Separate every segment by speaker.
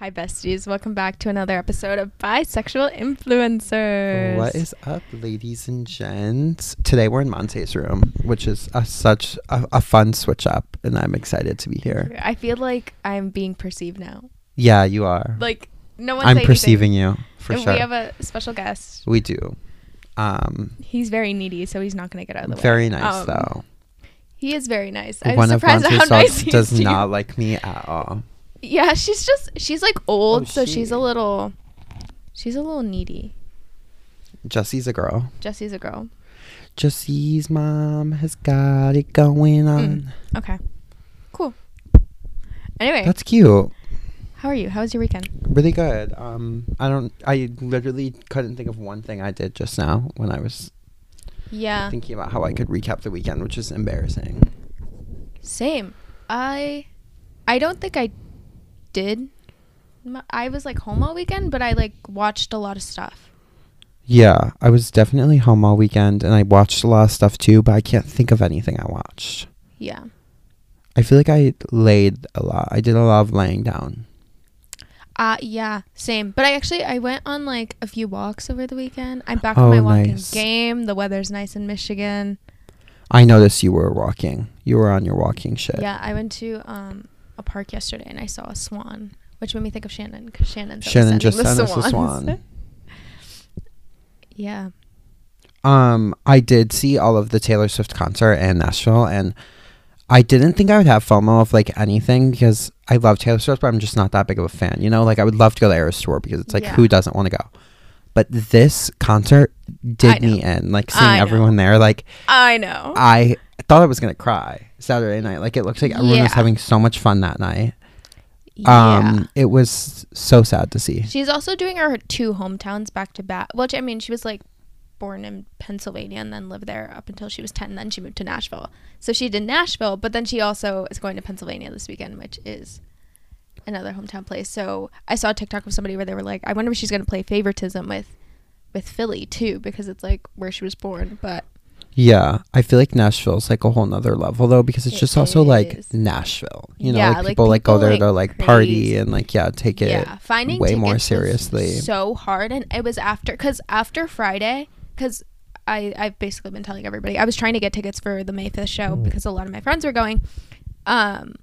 Speaker 1: Hi, besties. Welcome back to another episode of Bisexual Influencers.
Speaker 2: What is up, ladies and gents? Today we're in Monte's room, which is a, such a, a fun switch up, and I'm excited to be here.
Speaker 1: I feel like I'm being perceived now.
Speaker 2: Yeah, you are.
Speaker 1: Like, no one
Speaker 2: I'm perceiving you for
Speaker 1: and
Speaker 2: sure.
Speaker 1: We have a special guest.
Speaker 2: we do. Um,
Speaker 1: He's very needy, so he's not going to get out of the way.
Speaker 2: very nice
Speaker 1: Um,
Speaker 2: though.
Speaker 1: He is very nice. I'm
Speaker 2: One of
Speaker 1: surprised
Speaker 2: Monte's
Speaker 1: how nice
Speaker 2: does
Speaker 1: is to you.
Speaker 2: not like me at all.
Speaker 1: Yeah, she's just she's like old,
Speaker 2: Oh,
Speaker 1: so she's a little she's a little needy.
Speaker 2: Jesse's a girl.
Speaker 1: Jesse's a girl.
Speaker 2: Jesse's mom has got it going on.
Speaker 1: Okay. Cool. Anyway,
Speaker 2: That's cute.
Speaker 1: how are you? How was your weekend?
Speaker 2: Really good. Um, I don't. I literally couldn't think of one thing I did just now when I was
Speaker 1: Yeah.
Speaker 2: thinking about how I could recap the weekend, which is embarrassing.
Speaker 1: Same. I I don't think I did. I was like home all weekend, but I like watched a lot of stuff.
Speaker 2: Yeah, I was definitely home all weekend and I watched a lot of stuff too, but I can't think of anything I watched.
Speaker 1: Yeah.
Speaker 2: I feel like I laid a lot. I did a lot of laying down.
Speaker 1: Uh yeah, same. But I actually I went on like a few walks over the weekend. I'm back
Speaker 2: Oh,
Speaker 1: on my walking
Speaker 2: nice.
Speaker 1: game. The weather's nice in Michigan.
Speaker 2: I noticed you were walking. You were on your walking shit.
Speaker 1: Yeah, I went to um a park yesterday and I saw a swan, which made me think of Shannon because Shannon's
Speaker 2: Shannon just
Speaker 1: sending
Speaker 2: sent
Speaker 1: the
Speaker 2: us a swan.
Speaker 1: yeah.
Speaker 2: Um, I did see all of the Taylor Swift concert in Nashville, and I didn't think I would have FOMO of like anything because I love Taylor Swift, but I'm just not that big of a fan. You know, like I would love to go to Eras tour because it's like
Speaker 1: Yeah.
Speaker 2: who doesn't want to go? But this concert did me in, like seeing everyone there. Like
Speaker 1: I know.
Speaker 2: I thought I was gonna cry Saturday night. Like it looked like everyone was having so much fun that night.
Speaker 1: yeah.
Speaker 2: Um, it was so sad to see.
Speaker 1: She's also doing her two hometowns back to back. Which I mean, she was like born in Pennsylvania and then lived there up until she was 10. Then she moved to Nashville. So she did Nashville, but then she also is going to Pennsylvania this weekend, which is another hometown place. So I saw a TikTok of somebody where they were like, I wonder if she's going to play favoritism with with Philly too, because it's like where she was born. But
Speaker 2: Yeah, I feel like Nashville's like a whole nother level though because it's
Speaker 1: It
Speaker 2: just also like. Nashville. You know,
Speaker 1: Yeah,
Speaker 2: like
Speaker 1: like,
Speaker 2: people like go there
Speaker 1: like,
Speaker 2: to like party
Speaker 1: crazy.
Speaker 2: and like yeah, take it.
Speaker 1: yeah, finding
Speaker 2: way more seriously.
Speaker 1: so hard, and it was after because after Friday, because I I've basically been telling everybody I was trying to get tickets for the May fifth show
Speaker 2: Mm.
Speaker 1: because a lot of my friends were going, um,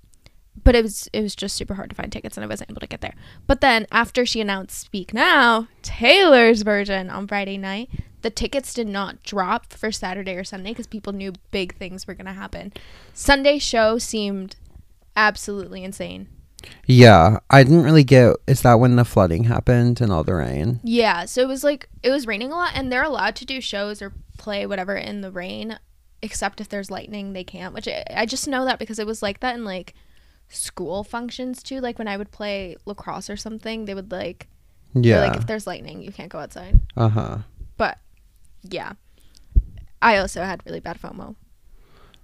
Speaker 1: but it was it was just super hard to find tickets, and I wasn't able to get there. But then after she announced Speak Now, Taylor's version on Friday night. The tickets did not drop for Saturday or Sunday because people knew big things were gonna happen. Sunday show seemed absolutely insane.
Speaker 2: Yeah, I didn't really get. Is that when the flooding happened and all the rain?
Speaker 1: Yeah, so it was like it was raining a lot, and they're allowed to do shows or play whatever in the rain, except if there's lightning, they can't. Which I, I just know that because it was like that in like school functions too. Like when I would play lacrosse or something, they would like,
Speaker 2: Yeah.
Speaker 1: like if there's lightning, you can't go outside.
Speaker 2: Uh huh.
Speaker 1: Yeah, I also had really bad FOMO.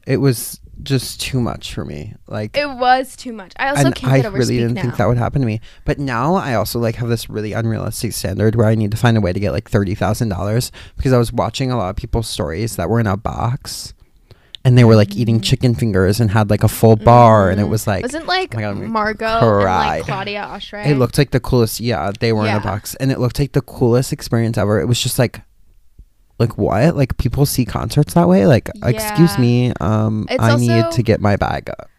Speaker 2: It was just too much for me. Like.
Speaker 1: It was too much. I also can't
Speaker 2: I
Speaker 1: get over
Speaker 2: really didn't
Speaker 1: Now.
Speaker 2: think that would happen to me. But now I also like have this really unrealistic standard where I need to find a way to get like thirty thousand dollars because I was watching a lot of people's stories that were in a box, and they were like eating
Speaker 1: Mm.
Speaker 2: chicken fingers and had like a full bar, and it was like
Speaker 1: wasn't like
Speaker 2: oh God,
Speaker 1: Margot and like Claudia Oshry.
Speaker 2: it looked like the coolest. Yeah, they were in a box, and it looked like the coolest experience ever. It was just like. Like what? Like people see concerts that way? Like excuse me, um
Speaker 1: It's
Speaker 2: I need to get my bag up.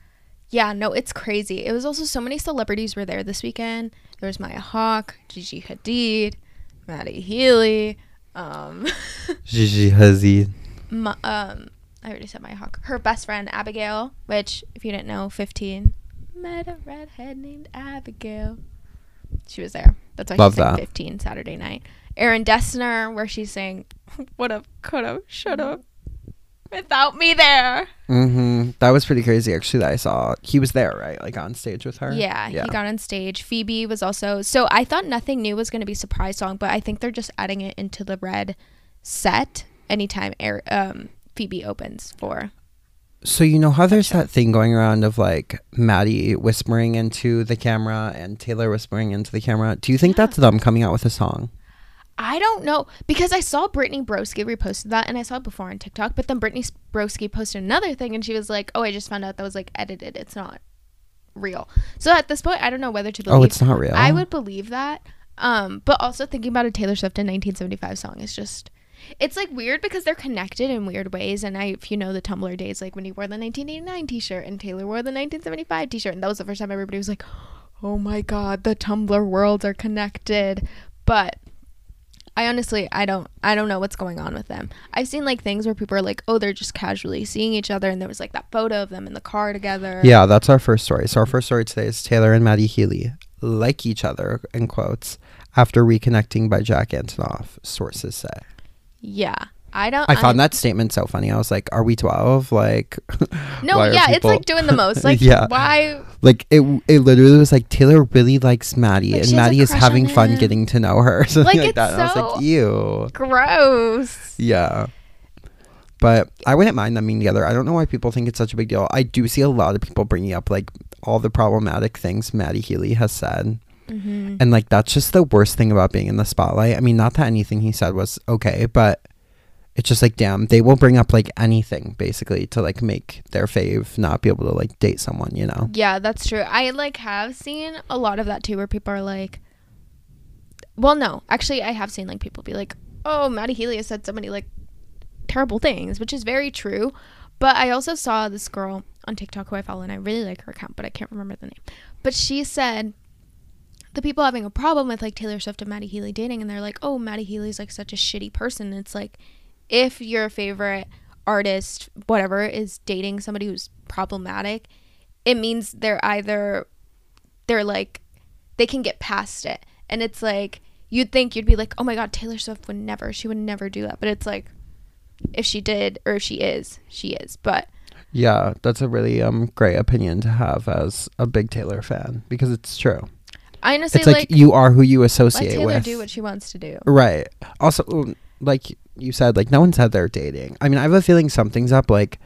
Speaker 1: Yeah, no, it's crazy. It was also so many celebrities were there this weekend. There was Maya Hawke, Gigi Hadid, Matty Healy, um,
Speaker 2: Gigi Hadid.
Speaker 1: Um, I already said Maya Hawke. Her best friend Abigail, which if you didn't know, fifteen, met a redhead named Abigail. She was there. That's why
Speaker 2: Love
Speaker 1: she sang
Speaker 2: that.
Speaker 1: fifteen Saturday night. Aaron Dessner, where she's saying, "Would have, could have, should have," without me there.
Speaker 2: Mm-hmm. That was pretty crazy, actually. That I saw he was there, right? Like on stage with her.
Speaker 1: Yeah, he got on stage. Phoebe was also so I thought nothing new was going to be surprise song, but I think they're just adding it into the red set anytime Air, um, Phoebe opens for.
Speaker 2: So you know how there's that thing going around of like Matty whispering into the camera and Taylor whispering into the camera. Do you think
Speaker 1: Yeah.
Speaker 2: that's them coming out with a song?
Speaker 1: I don't know because I saw Brittany Broski reposted that and I saw it before on TikTok, but then Brittany Broski posted another thing and she was like, "Oh, I just found out that was like edited. It's not real. So at this point, I don't know whether to believe.
Speaker 2: Oh, it's not real.
Speaker 1: I would believe that. Um, but also thinking about a Taylor Swift in 1975 song is just it's like weird because they're connected in weird ways. And I, if you know the Tumblr days, like when he wore the 1989 T-shirt and Taylor wore the 1975 T-shirt, and that was the first time everybody was like, "Oh my God, the Tumblr worlds are connected." But I honestly, I don't, I don't know what's going on with them. I've seen like things where people are like, "Oh, they're just casually seeing each other," and there was like that photo of them in the car together.
Speaker 2: Yeah, that's our first story. So our first story today is Taylor and Matty Healy like each other in quotes after reconnecting by Jack Antonoff. Sources say.
Speaker 1: Yeah. I don't.
Speaker 2: I found that statement so funny. I was like, "Are we 12? Like,
Speaker 1: No, yeah, it's like doing the most. Like,
Speaker 2: Yeah.
Speaker 1: why?
Speaker 2: like it it literally was like Taylor really likes Matty
Speaker 1: Like,
Speaker 2: and
Speaker 1: she has a
Speaker 2: Matty is having fun getting to know her something
Speaker 1: Like,
Speaker 2: like, that and I was like ew
Speaker 1: Gross.
Speaker 2: yeah but I wouldn't mind them being together I don't know why people think it's such a big deal I do see a lot of people bringing up like all the problematic things Matty Healy has said
Speaker 1: Mm-hmm.
Speaker 2: and like that's just the worst thing about being in the spotlight I mean not that anything he said was okay but it's just like damn they will bring up like anything basically to like make their fave not be able to like date someone you know
Speaker 1: Yeah, that's true. I like have seen a lot of that too, where people are like, well, no, actually, I have seen like people be like, oh, Matty Healy has said so many like terrible things, which is very true. But I also saw this girl on TikTok who I follow, and I really like her account, but I can't remember the name. But she said the people having a problem with like Taylor Swift and Matty Healy dating, and they're like, oh, Matty Healy's like such a shitty person. It's like, if your favorite artist, whatever, is dating somebody who's problematic, it means they're either they're like they can get past it and it's like you'd think you'd be like oh my god taylor swift would never she would never do that but it's like if she did or if she is she is but
Speaker 2: Yeah, that's a really um great opinion to have as a big Taylor fan because it's true.
Speaker 1: i honestly
Speaker 2: It's like,
Speaker 1: like,
Speaker 2: you are who you
Speaker 1: let
Speaker 2: associate
Speaker 1: taylor
Speaker 2: with.
Speaker 1: do what she wants to do
Speaker 2: right. Also, like you said, like no one said they're dating. I mean, I have a feeling something's up. Like,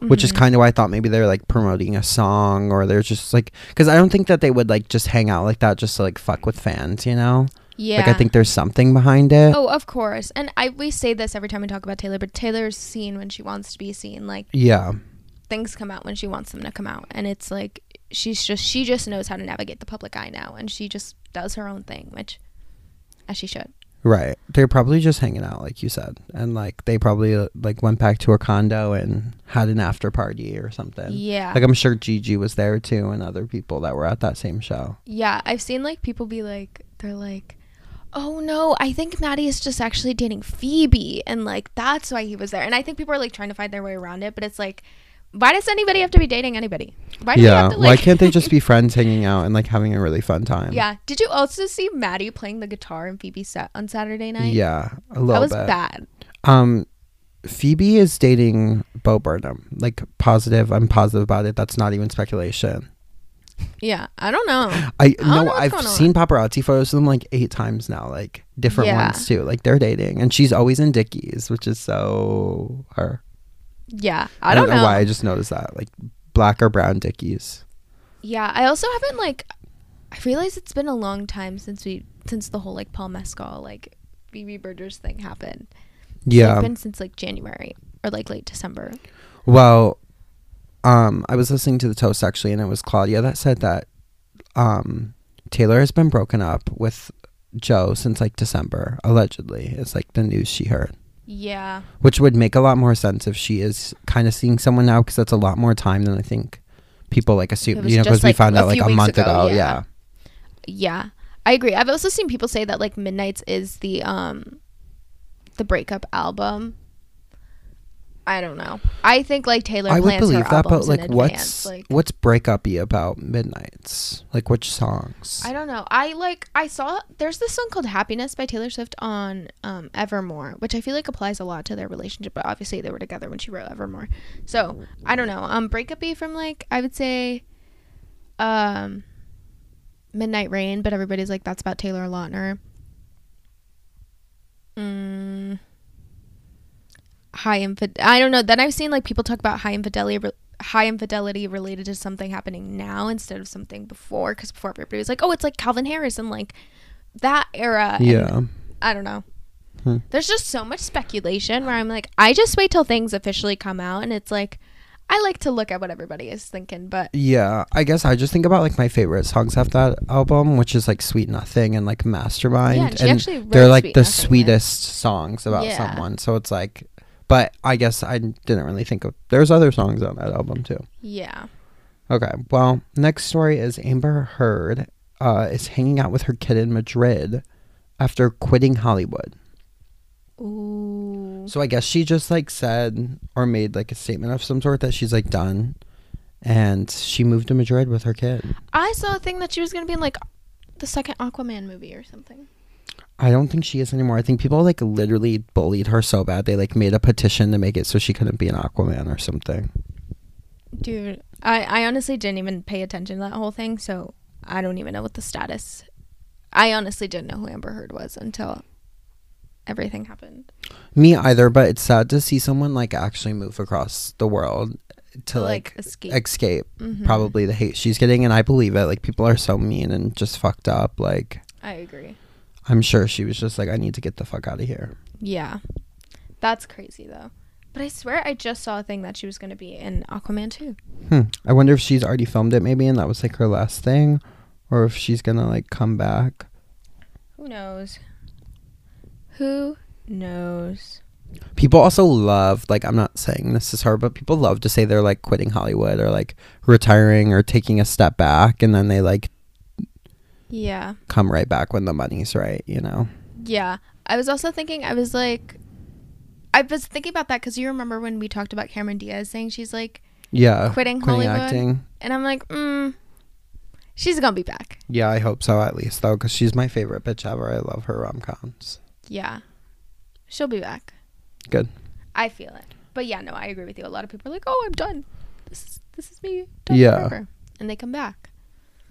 Speaker 2: which is
Speaker 1: Mhm.
Speaker 2: kind of why I thought maybe they're like promoting a song or they're just like because I don't think that they would like just hang out like that just to like fuck with fans. You know?
Speaker 1: yeah
Speaker 2: Like I think there's something behind it.
Speaker 1: oh of course and i we say this every time we talk about taylor but taylor's seen when she wants to be seen like
Speaker 2: Yeah.
Speaker 1: things come out when she wants them to come out and it's like she's just she just knows how to navigate the public eye now and she just does her own thing which as she should
Speaker 2: Right. They're probably just hanging out, like you said, and like they probably uh, like went back to her condo and had an after party or something.
Speaker 1: yeah
Speaker 2: Like I'm sure Gigi was there too, and other people that were at that same show.
Speaker 1: Yeah, I've seen like people be like, they're like, oh no, I think Matty is just actually dating Phoebe, and like that's why he was there. And I think people are like trying to find their way around it, but it's like, why does anybody have to be dating anybody? Why
Speaker 2: yeah.
Speaker 1: have to,
Speaker 2: Why can't they just be friends, hanging out, and like having a really fun time?
Speaker 1: yeah. Did you also see Matty playing the guitar in Phoebe's set on Saturday night?
Speaker 2: Yeah. A little
Speaker 1: that was
Speaker 2: bit.
Speaker 1: bad.
Speaker 2: Um, Phoebe is dating Bo Burnham. Like positive. I'm positive about it. That's not even speculation.
Speaker 1: Yeah, I don't know.
Speaker 2: I
Speaker 1: don't know
Speaker 2: know I've
Speaker 1: going on.
Speaker 2: seen paparazzi photos of them like eight times now, like different
Speaker 1: Yeah.
Speaker 2: ones too. Like they're dating, and she's always in Dickies, which is so her.
Speaker 1: Yeah, I don't, know.
Speaker 2: why. I just noticed that, like black or brown Dickies.
Speaker 1: Yeah, I also haven't like. I realize it's been a long time since we since the whole like Paul Mescal like Phoebe Bridgers thing happened. It's
Speaker 2: Yeah.
Speaker 1: like, been since like January or like late December.
Speaker 2: Well, um, I was listening to the toast actually, and it was Claudia that said that um, Taylor has been broken up with Joe since like December, allegedly. It's like the news she heard,
Speaker 1: Yeah,
Speaker 2: which would make a lot more sense if she is kind of seeing someone now, because that's a lot more time than I think people like assume. You know, because we found out like a month
Speaker 1: ago,
Speaker 2: ago.
Speaker 1: yeah.
Speaker 2: yeah.
Speaker 1: yeah, I agree. I've also seen people say that like Midnights is the um, the breakup album. I don't know. I think like Taylor
Speaker 2: I would believe
Speaker 1: her
Speaker 2: that, but like, what's.
Speaker 1: Like
Speaker 2: what's breakup-y about Midnights? Like, which songs?
Speaker 1: I don't know. I like I saw there's this song called Happiness by Taylor Swift on um Evermore, which I feel like applies a lot to their relationship, but obviously they were together when she wrote Evermore. So, I don't know. Um breakup be from like I would say um Midnight Rain, but everybody's like that's about Taylor a Lautner. Mm, high infid I don't know. Then I've seen like people talk about high infidelity re- high infidelity related to something happening now instead of something before because before everybody was like, "Oh, it's like Calvin Harris and like that era." and
Speaker 2: yeah.
Speaker 1: I don't know.
Speaker 2: Hmm.
Speaker 1: There's just so much speculation where I'm like, I just wait till things officially come out, and it's like, I like to look at what everybody is thinking, but
Speaker 2: Yeah, I guess I just think about like my favorite songs off that album, which is like "Sweet Nothing" and like "Mastermind,"
Speaker 1: Yeah, and actually
Speaker 2: they're like
Speaker 1: Sweet
Speaker 2: the
Speaker 1: Nothing, right?
Speaker 2: sweetest songs about
Speaker 1: Yeah.
Speaker 2: someone. So it's like, but I guess I didn't really think of. There's other songs on that album too.
Speaker 1: yeah.
Speaker 2: Okay, well, next story is Amber Heard uh, is hanging out with her kid in Madrid after quitting Hollywood.
Speaker 1: Ooh.
Speaker 2: So I guess she just like said or made like a statement of some sort that she's like done, and she moved to Madrid with her kid.
Speaker 1: I saw a thing that she was gonna be in like the second Aquaman movie or something.
Speaker 2: I don't think she is anymore. I think people like literally bullied her so bad they like made a petition to make it so she couldn't be an Aquaman or something.
Speaker 1: Dude, I, I honestly didn't even pay attention to that whole thing, so I don't even know what the status. I honestly didn't know who Amber Heard was until everything happened.
Speaker 2: Me either, but it's sad to see someone like actually move across the world to like,
Speaker 1: escape.
Speaker 2: escape
Speaker 1: Mhm.
Speaker 2: probably the hate she's getting and I believe it. Like people are so mean and just fucked up. Like
Speaker 1: I agree.
Speaker 2: I'm sure she was just like I need to get the fuck out of here.
Speaker 1: Yeah, that's crazy though. But I swear I just saw a thing that she was gonna be in Aquaman too.
Speaker 2: Hmm. I wonder if she's already filmed it maybe and that was like her last thing or if she's going to like come back.
Speaker 1: Who knows? Who knows?
Speaker 2: People also love, like, I'm not saying this is her, but people love to say they're like quitting Hollywood or like retiring or taking a step back and then they like
Speaker 1: Yeah.
Speaker 2: come right back when the money's right, you know?
Speaker 1: Yeah. I was also thinking, I was like, I was thinking about that because you remember when we talked about Cameron Diaz saying she's like
Speaker 2: Yeah.
Speaker 1: quitting,
Speaker 2: Quitting
Speaker 1: Hollywood?
Speaker 2: acting.
Speaker 1: And I'm like, mm, she's gonna be back.
Speaker 2: Yeah, I hope so at least though, because she's my favorite bitch ever. I love her rom coms.
Speaker 1: Yeah. She'll be back.
Speaker 2: Good.
Speaker 1: I feel it. But yeah, no, I agree with you. A lot of people are like, oh, I'm done. This is, this is me done
Speaker 2: Yeah.
Speaker 1: forever. And they come back.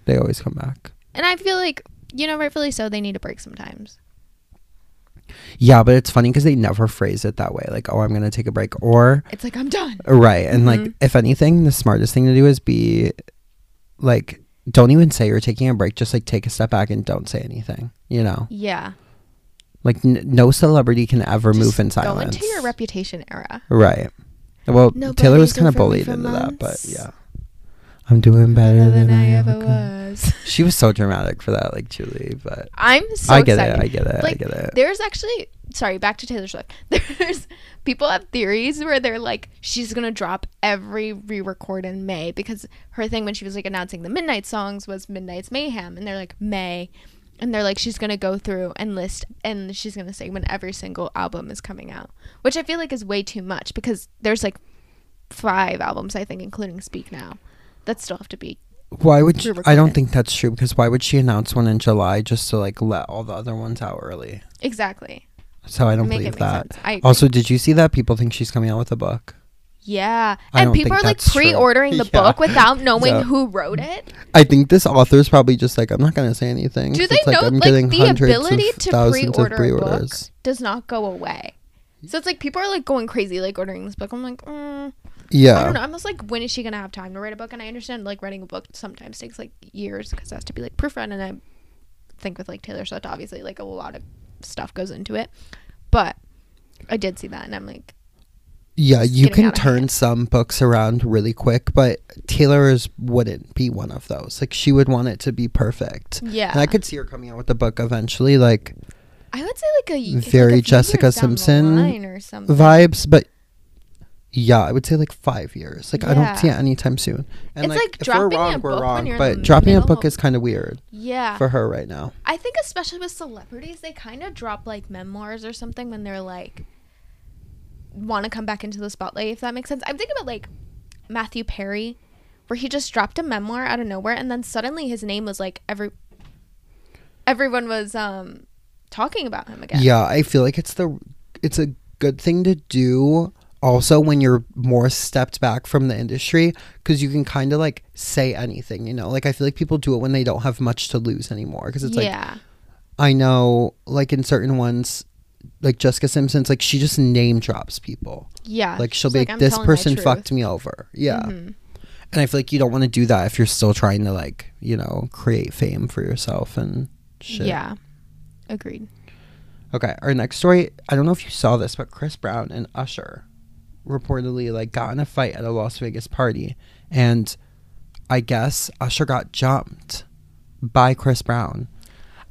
Speaker 2: They always come back.
Speaker 1: And I feel like, you know, rightfully so, they need a break sometimes.
Speaker 2: Yeah, but it's funny because they never phrase it that way. Like, oh, I'm going to take a break. Or,
Speaker 1: It's like, I'm done.
Speaker 2: right. And like,
Speaker 1: Mhm.
Speaker 2: if anything, the smartest thing to do is be like, don't even say you're taking a break. Just like take a step back and don't say anything, you know?
Speaker 1: Yeah.
Speaker 2: Like, n- no celebrity can ever
Speaker 1: Just
Speaker 2: move in silence.
Speaker 1: Go into your reputation era.
Speaker 2: Right. Well,
Speaker 1: Nobody's
Speaker 2: Taylor was kind of bullied into that, but yeah. I'm doing better than, I ever could.
Speaker 1: was.
Speaker 2: She was so dramatic for that, like Julie, but
Speaker 1: I'm so
Speaker 2: I get
Speaker 1: excited.
Speaker 2: it. I get it. I get it.
Speaker 1: There's actually sorry, back to Taylor Swift. There's people have theories where they're like she's gonna drop every re-record in May because her thing when she was like announcing the Midnight songs was Midnights Mayhem, and they're like May, and they're like she's gonna go through and list and she's gonna say when every single album is coming out, which I feel like is way too much because there's like five albums I think including Speak Now that still have to be
Speaker 2: Why would she, I don't think that's true because why would she announce one in July just to like let all the other ones out early?
Speaker 1: exactly.
Speaker 2: So I don't
Speaker 1: Make
Speaker 2: believe
Speaker 1: it make
Speaker 2: that.
Speaker 1: sense. I agree.
Speaker 2: Also, did you see that people think she's coming out with a book?
Speaker 1: Yeah.
Speaker 2: I
Speaker 1: And
Speaker 2: don't
Speaker 1: people
Speaker 2: think
Speaker 1: are like
Speaker 2: that's true.
Speaker 1: pre-ordering the
Speaker 2: Yeah.
Speaker 1: book without knowing
Speaker 2: No.
Speaker 1: who wrote it.
Speaker 2: I think this author's probably just like I'm not gonna say anything.
Speaker 1: Do
Speaker 2: 'cause
Speaker 1: they
Speaker 2: it's like,
Speaker 1: know
Speaker 2: I'm
Speaker 1: like
Speaker 2: getting
Speaker 1: the
Speaker 2: hundreds
Speaker 1: ability
Speaker 2: of
Speaker 1: to
Speaker 2: thousands
Speaker 1: pre-order
Speaker 2: of
Speaker 1: a book
Speaker 2: pre-orders.
Speaker 1: does not go away. So it's like people are like going crazy like ordering this book. I'm like, mm, I don't know. I'm just like, when is she gonna have time to write a book? And I understand like writing a book sometimes takes like years because it has to be like proofread. And I think with like Taylor Swift, obviously like a lot of stuff goes into it. But I did see that, and I'm like,
Speaker 2: yeah. You can turn some books around really quick, but Taylor is wouldn't be one of those. Like she would want it to be perfect.
Speaker 1: yeah.
Speaker 2: And I could see her coming out with a book eventually, like
Speaker 1: I would say like a like,
Speaker 2: Very
Speaker 1: a
Speaker 2: Jessica
Speaker 1: years down the
Speaker 2: Simpson
Speaker 1: line or something.
Speaker 2: vibes, but yeah, I would say like five years. Like I don't see it anytime soon. And
Speaker 1: It's like
Speaker 2: if we're
Speaker 1: dropping a
Speaker 2: wrong, we're
Speaker 1: book when
Speaker 2: wrong.
Speaker 1: you're in
Speaker 2: But
Speaker 1: the
Speaker 2: dropping a
Speaker 1: middle
Speaker 2: book
Speaker 1: of-
Speaker 2: is kind of weird
Speaker 1: Yeah.
Speaker 2: for her right now.
Speaker 1: I think especially with celebrities, they kind of drop like memoirs or something when they're like want to come back into the spotlight. If that makes sense. I'm thinking about like Matthew Perry, where he just dropped a memoir out of nowhere, and then suddenly his name was like every everyone was um talking about him again.
Speaker 2: Yeah, I feel like it's the it's a good thing to do also when you're more stepped back from the industry because you can kind of like say anything, you know? Like I feel like people do it when they don't have much to lose anymore because it's like
Speaker 1: yeah.
Speaker 2: I know like in certain ones like Jessica Simpson's like she just name drops people.
Speaker 1: yeah.
Speaker 2: Like she'll be like,
Speaker 1: "I'm
Speaker 2: this person fucked me over. Yeah.
Speaker 1: Mhm.
Speaker 2: And I feel like you don't want to do that if you're still trying to like, you know, create fame for yourself and shit.
Speaker 1: Yeah. Agreed.
Speaker 2: Okay, our next story, I don't know if you saw this, but Chris Brown and Usher reportedly like got in a fight at a Las Vegas party, and I guess Usher got jumped by Chris Brown.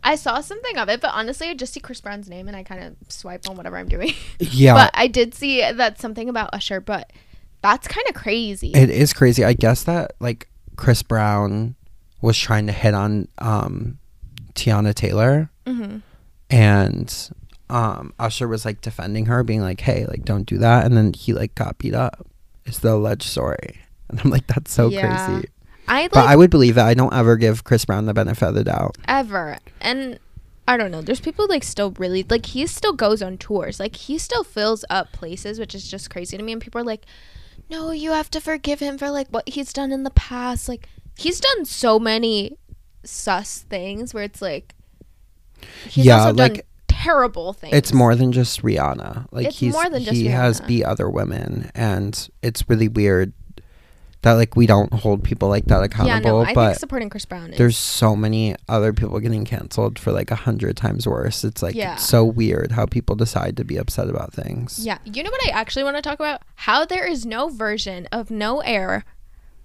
Speaker 1: I saw something of it, but honestly, I just see Chris Brown's name and I kind of swipe on whatever I'm doing.
Speaker 2: Yeah,
Speaker 1: But I did see that something about Usher, but that's kind of crazy.
Speaker 2: it is crazy. I guess that like Chris Brown was trying to hit on um Teyana Taylor,
Speaker 1: hmm
Speaker 2: and um Usher was like defending her, being like, "Hey, like don't do that," and then he like got beat up. It's the alleged story, and I'm like, that's so
Speaker 1: Yeah.
Speaker 2: crazy.
Speaker 1: I like
Speaker 2: But I would believe that. I don't ever give Chris Brown the benefit of the doubt.
Speaker 1: ever and I don't know. There's people like still really like he still goes on tours. Like he still fills up places, which is just crazy to me. And people are like, "No, you have to forgive him for like what he's done in the past." Like he's done so many sus things where it's like he's
Speaker 2: Yeah,
Speaker 1: also done
Speaker 2: like,
Speaker 1: terrible things.
Speaker 2: It's more than just Rihanna. Like
Speaker 1: It's
Speaker 2: he's
Speaker 1: more than just
Speaker 2: he has
Speaker 1: Rihanna.
Speaker 2: beat other women, and it's really weird that like we don't hold people like that accountable.
Speaker 1: yeah, no. I
Speaker 2: but
Speaker 1: think supporting Chris Brown is
Speaker 2: there's so many other people getting canceled for like a hundred times worse. It's like
Speaker 1: Yeah.
Speaker 2: so weird how people decide to be upset about things.
Speaker 1: Yeah. You know what I actually want to talk about? How there is no version of No Air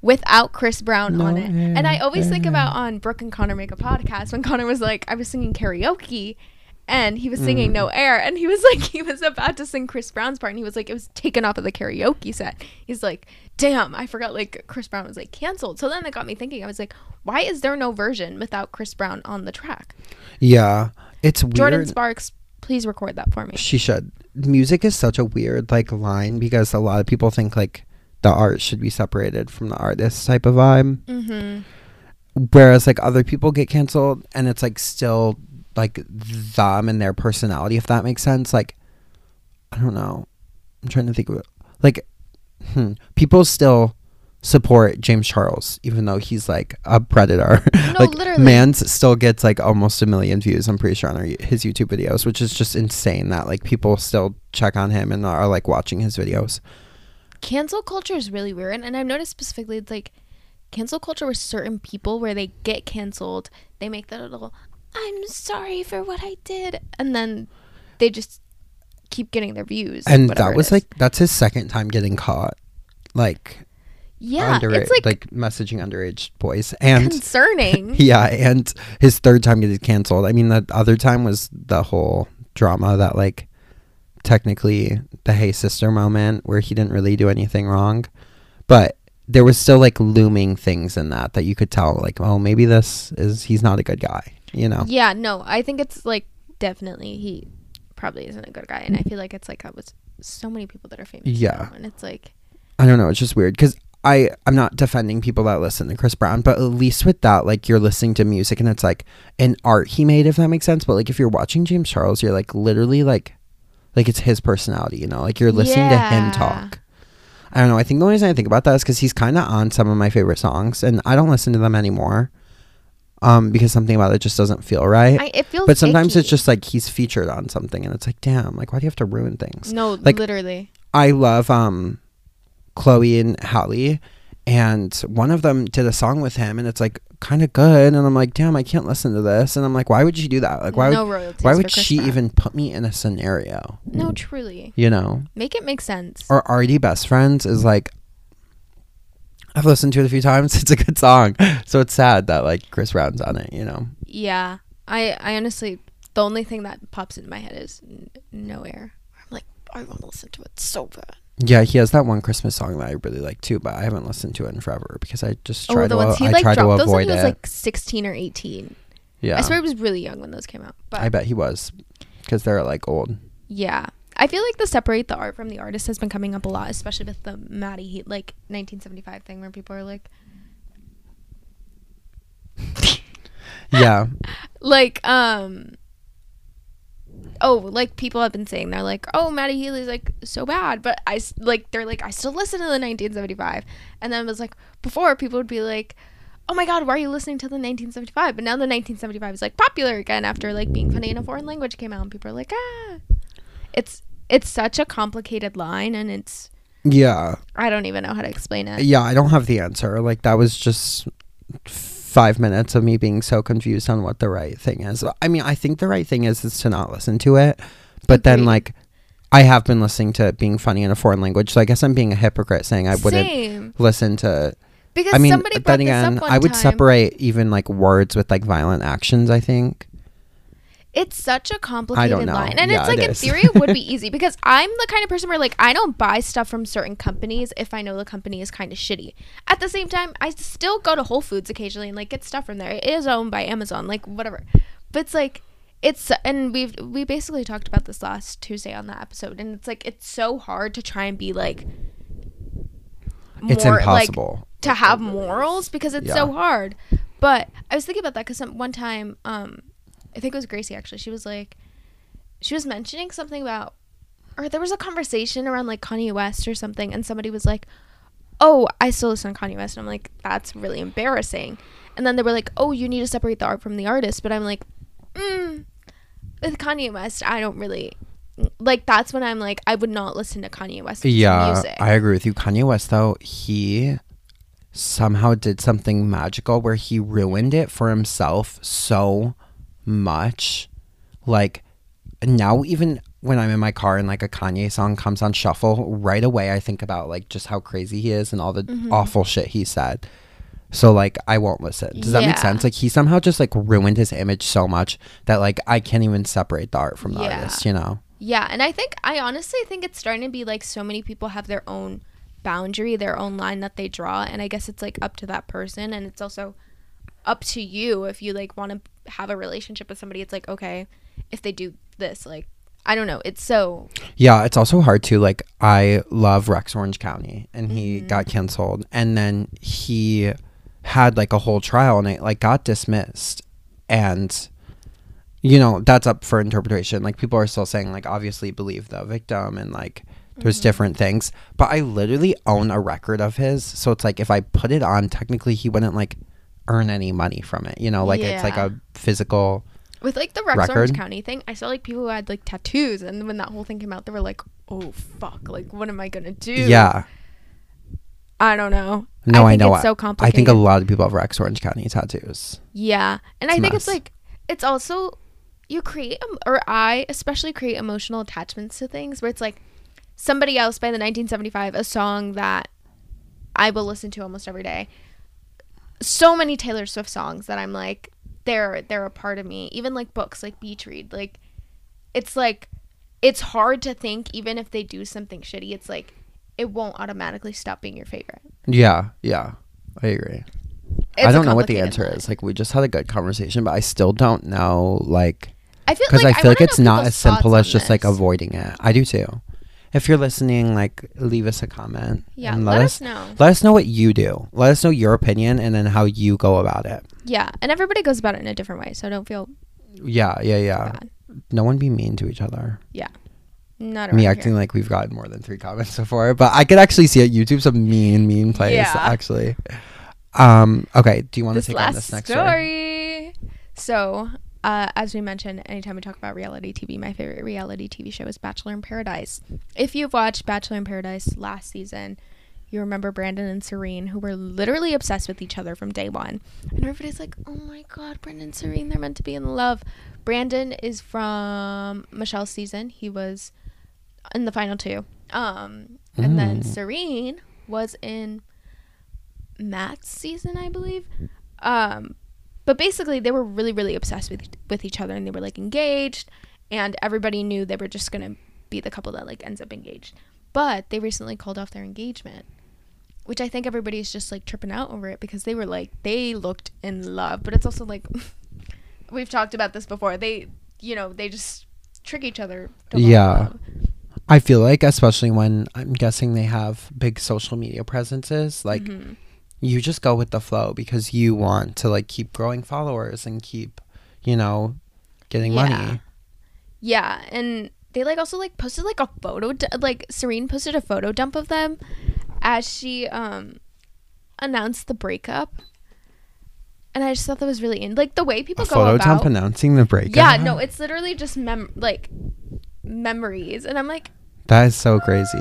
Speaker 1: without Chris Brown on
Speaker 2: No
Speaker 1: it. And I
Speaker 2: Air,
Speaker 1: always think about on Brooke and Connor Make a Podcast when Connor was like, I was singing karaoke and he was singing
Speaker 2: Mm.
Speaker 1: No Air and he was like, he was about to sing Chris Brown's part and he was like, it was taken off of the karaoke set. He's like, damn, I forgot like Chris Brown was like canceled. So then it got me thinking, I was like, why is there no version without Chris Brown on the track?
Speaker 2: Yeah, it's weird.
Speaker 1: Jordin Sparks, please record that for me.
Speaker 2: She should. Music is such a weird like line because a lot of people think like the art should be separated from the artist type of vibe.
Speaker 1: Mm-hmm.
Speaker 2: whereas like other people get canceled and it's like still like them and their personality if that makes sense. Like i don't know. I'm trying to think of it like hmm, people still support james charles even though he's like a predator.
Speaker 1: No,
Speaker 2: like
Speaker 1: literally.
Speaker 2: mans still gets like almost a million views i'm pretty sure on his youtube videos which is just insane that like people still check on him and are like watching his videos.
Speaker 1: Cancel culture is really weird and i've noticed specifically it's like cancel culture with certain people where they get canceled they make that little i'm sorry for what i did. And then they just keep getting their views
Speaker 2: and that was like that's his second time getting caught like
Speaker 1: yeah
Speaker 2: underage,
Speaker 1: it's like,
Speaker 2: messaging underage boys, and
Speaker 1: concerning.
Speaker 2: Yeah, and his third time getting canceled. I mean, the other time was the whole drama that like technically the hey sister moment where he didn't really do anything wrong, but there was still like looming things in that that you could tell like oh maybe this is he's not a good guy you know
Speaker 1: yeah no i think it's like definitely he probably isn't a good guy and i feel like it's like that with so many people that are famous
Speaker 2: Yeah.
Speaker 1: now, and it's like
Speaker 2: I don't know. It's just weird because I I'm not defending people that listen to Chris Brown, but at least with that, like you're listening to music and it's like an art he made, if that makes sense. But like if you're watching James Charles, you're like literally like like it's his personality, you know, like you're listening to him talk. I don't know. I think the only reason I think about that is because he's kind of on some of my favorite songs, and I don't listen to them anymore, um, because something about it just doesn't feel right.
Speaker 1: I, it feels
Speaker 2: but sometimes it's just like he's featured on something, and it's like, damn, like why do you have to ruin things?
Speaker 1: no
Speaker 2: like-
Speaker 1: literally.
Speaker 2: I love um Chloe and Halle and one of them did a song with him and it's like kind of good and I'm like damn I can't listen to this and I'm like why would you do that? Like why
Speaker 1: no
Speaker 2: would, why would she even put me in a scenario?
Speaker 1: No truly.
Speaker 2: You know?
Speaker 1: Make it make sense.
Speaker 2: Or already best friends is like I've listened to it a few times it's a good song so it's sad that like Chris Brown's on it you know
Speaker 1: Yeah, I I honestly the only thing that pops into my head is n- no air. I'm like I want to listen to it so bad.
Speaker 2: yeah he has that one Christmas song that I really like too but I haven't listened to it in forever because I just oh, try
Speaker 1: oh, the
Speaker 2: to
Speaker 1: ones uh, he
Speaker 2: I
Speaker 1: like
Speaker 2: try to
Speaker 1: dropped those
Speaker 2: avoid
Speaker 1: he was
Speaker 2: it
Speaker 1: like 16 or 18.
Speaker 2: yeah
Speaker 1: I swear he was really young when those came out. But
Speaker 2: I bet he was because they're like old.
Speaker 1: yeah, I feel like the separate the art from the artist has been coming up a lot, especially with the Matty Healy like 1975 thing where people are like
Speaker 2: Yeah,
Speaker 1: like um oh like people have been saying they're like oh matty healy's like so bad but I like they're like i still listen to the 1975 and then it was like before people would be like oh my god why are you listening to the 1975 but now the 1975 is like popular again after like being funny in a foreign language came out and people are like ah it's it's such a complicated line and it's
Speaker 2: yeah,
Speaker 1: i don't even know how to explain it
Speaker 2: yeah. I don't have the answer. Like that was just five minutes of me being so confused on what the right thing is. I mean, I think the right thing is is to not listen to it, but then like I have been listening to being funny in a foreign language, so I guess I'm being a hypocrite saying I wouldn't
Speaker 1: Same.
Speaker 2: listen to.
Speaker 1: Because
Speaker 2: I mean,
Speaker 1: somebody
Speaker 2: then again, I would
Speaker 1: time.
Speaker 2: separate even like words with like violent actions. I think.
Speaker 1: It's such a complicated line. And
Speaker 2: Yeah,
Speaker 1: it's like
Speaker 2: it
Speaker 1: in theory it would be easy because I'm the kind of person where like I don't buy stuff from certain companies if I know the company is kind of shitty. At the same time, I still go to Whole Foods occasionally and like get stuff from there. It is owned by Amazon, like whatever. But it's like it's and we've we basically talked about this last Tuesday on that episode and it's like it's so hard to try and be like
Speaker 2: It's impossible.
Speaker 1: like to have morals because it's so hard. But I was thinking about that because one time, um, I think it was Gracie actually. She was like, she was mentioning something about, or there was a conversation around like Kanye West or something, and somebody was like, "Oh, I still listen to Kanye West," and I'm like, "That's really embarrassing." And then they were like, "Oh, you need to separate the art from the artist," but I'm like, mm, with Kanye West, I don't really. Like that's when I'm like I would not listen to Kanye West.
Speaker 2: Yeah,
Speaker 1: music.
Speaker 2: I agree with you. Kanye West, though, he somehow did something magical where he ruined it for himself so much. Like, now, even when I'm in my car and like a Kanye song comes on shuffle, right away I think about like just how crazy he is and all the
Speaker 1: Mm-hmm.
Speaker 2: awful shit he said. So, like, I won't listen. Does that make sense? Like, he somehow just like ruined his image so much that like I can't even separate the art from the
Speaker 1: Yeah.
Speaker 2: artist, you know?
Speaker 1: Yeah, and I think I honestly think it's starting to be like so many people have their own boundary, their own line that they draw, and I guess it's like up to that person and it's also up to you if you like want to have a relationship with somebody. It's like, okay, if they do this, like I don't know. It's so
Speaker 2: Yeah, it's also hard to like I love Rex Orange County and he mm-hmm. got canceled and then he had like a whole trial and it like got dismissed and you know, that's up for interpretation. Like people are still saying like obviously believe the victim and like there's mm-hmm. different things. But I literally own a record of his. So it's like if I put it on technically he wouldn't like earn any money from it. You know, like it's like a physical
Speaker 1: with like the Rex Orange County thing. I saw like people who had like tattoos, and when that whole thing came out, they were like, "Oh fuck! Like, what am I gonna do?"
Speaker 2: Yeah.
Speaker 1: I don't know.
Speaker 2: No, I,
Speaker 1: think
Speaker 2: know.
Speaker 1: It's so
Speaker 2: I think a lot of people have Rex Orange County tattoos.
Speaker 1: Yeah, and I
Speaker 2: It's a
Speaker 1: think it's like it's also you create or I especially create emotional attachments to things where it's like somebody else by the 1975 a song that I will listen to almost every day. So many Taylor Swift songs that I'm like they're they're a part of me. Even like books like Beach Read like it's like it's hard to think even if they do something shitty it's like it won't automatically stop being your favorite.
Speaker 2: Yeah, yeah. I agree.
Speaker 1: It's
Speaker 2: I don't know what the answer is. Like we just had a good conversation, but I still don't know like
Speaker 1: I feel
Speaker 2: because
Speaker 1: like
Speaker 2: I feel like it's not as simple as just like avoiding it. I do too. If you're listening, like leave us a comment.
Speaker 1: Yeah,
Speaker 2: and
Speaker 1: let, us know.
Speaker 2: let us know what you do. Let us know your opinion and then how you go about it.
Speaker 1: Yeah, and everybody goes about it in a different way, so don't feel
Speaker 2: Yeah, yeah, yeah.
Speaker 1: bad.
Speaker 2: No one be mean to each other.
Speaker 1: Yeah. Not
Speaker 2: Me
Speaker 1: here.
Speaker 2: acting like we've gotten more than three comments before, but I could actually see it. YouTube's a mean, mean place.
Speaker 1: Yeah.
Speaker 2: Actually. Um. Okay. Do you want to take on this next
Speaker 1: story.
Speaker 2: story?
Speaker 1: So, uh, as we mentioned, anytime we talk about reality TV, my favorite reality TV show is Bachelor in Paradise. If you've watched Bachelor in Paradise last season, you remember Brandon and Serene, who were literally obsessed with each other from day one. And everybody's like, oh my God, Brandon and Serene, they're meant to be in love. Brandon is from Michelle's season. He was in the final two. Um, and then
Speaker 2: Mm.
Speaker 1: Serene was in Matt's season, I believe. Um, but basically, they were really, really obsessed with with each other, and they were like engaged, and everybody knew they were just gonna be the couple that like ends up engaged. But they recently called off their engagement, which I think everybody's just like tripping out over it because they were like they looked in love, but it's also like we've talked about this before. They, you know, they just trick each other. to
Speaker 2: Yeah. I feel like, especially when I'm guessing they have big social media presences, like
Speaker 1: Mhm.
Speaker 2: You just go with the flow because you want to like keep growing followers and keep, you know, getting
Speaker 1: Yeah.
Speaker 2: money.
Speaker 1: Yeah, and they like also like posted like a photo d- like Serene posted a photo dump of them as she um announced the breakup. And I just thought that was really in like the way people
Speaker 2: A
Speaker 1: go
Speaker 2: photo
Speaker 1: about
Speaker 2: dump announcing the breakup.
Speaker 1: Yeah, no, it's literally just mem like memories and I'm like
Speaker 2: that is so crazy.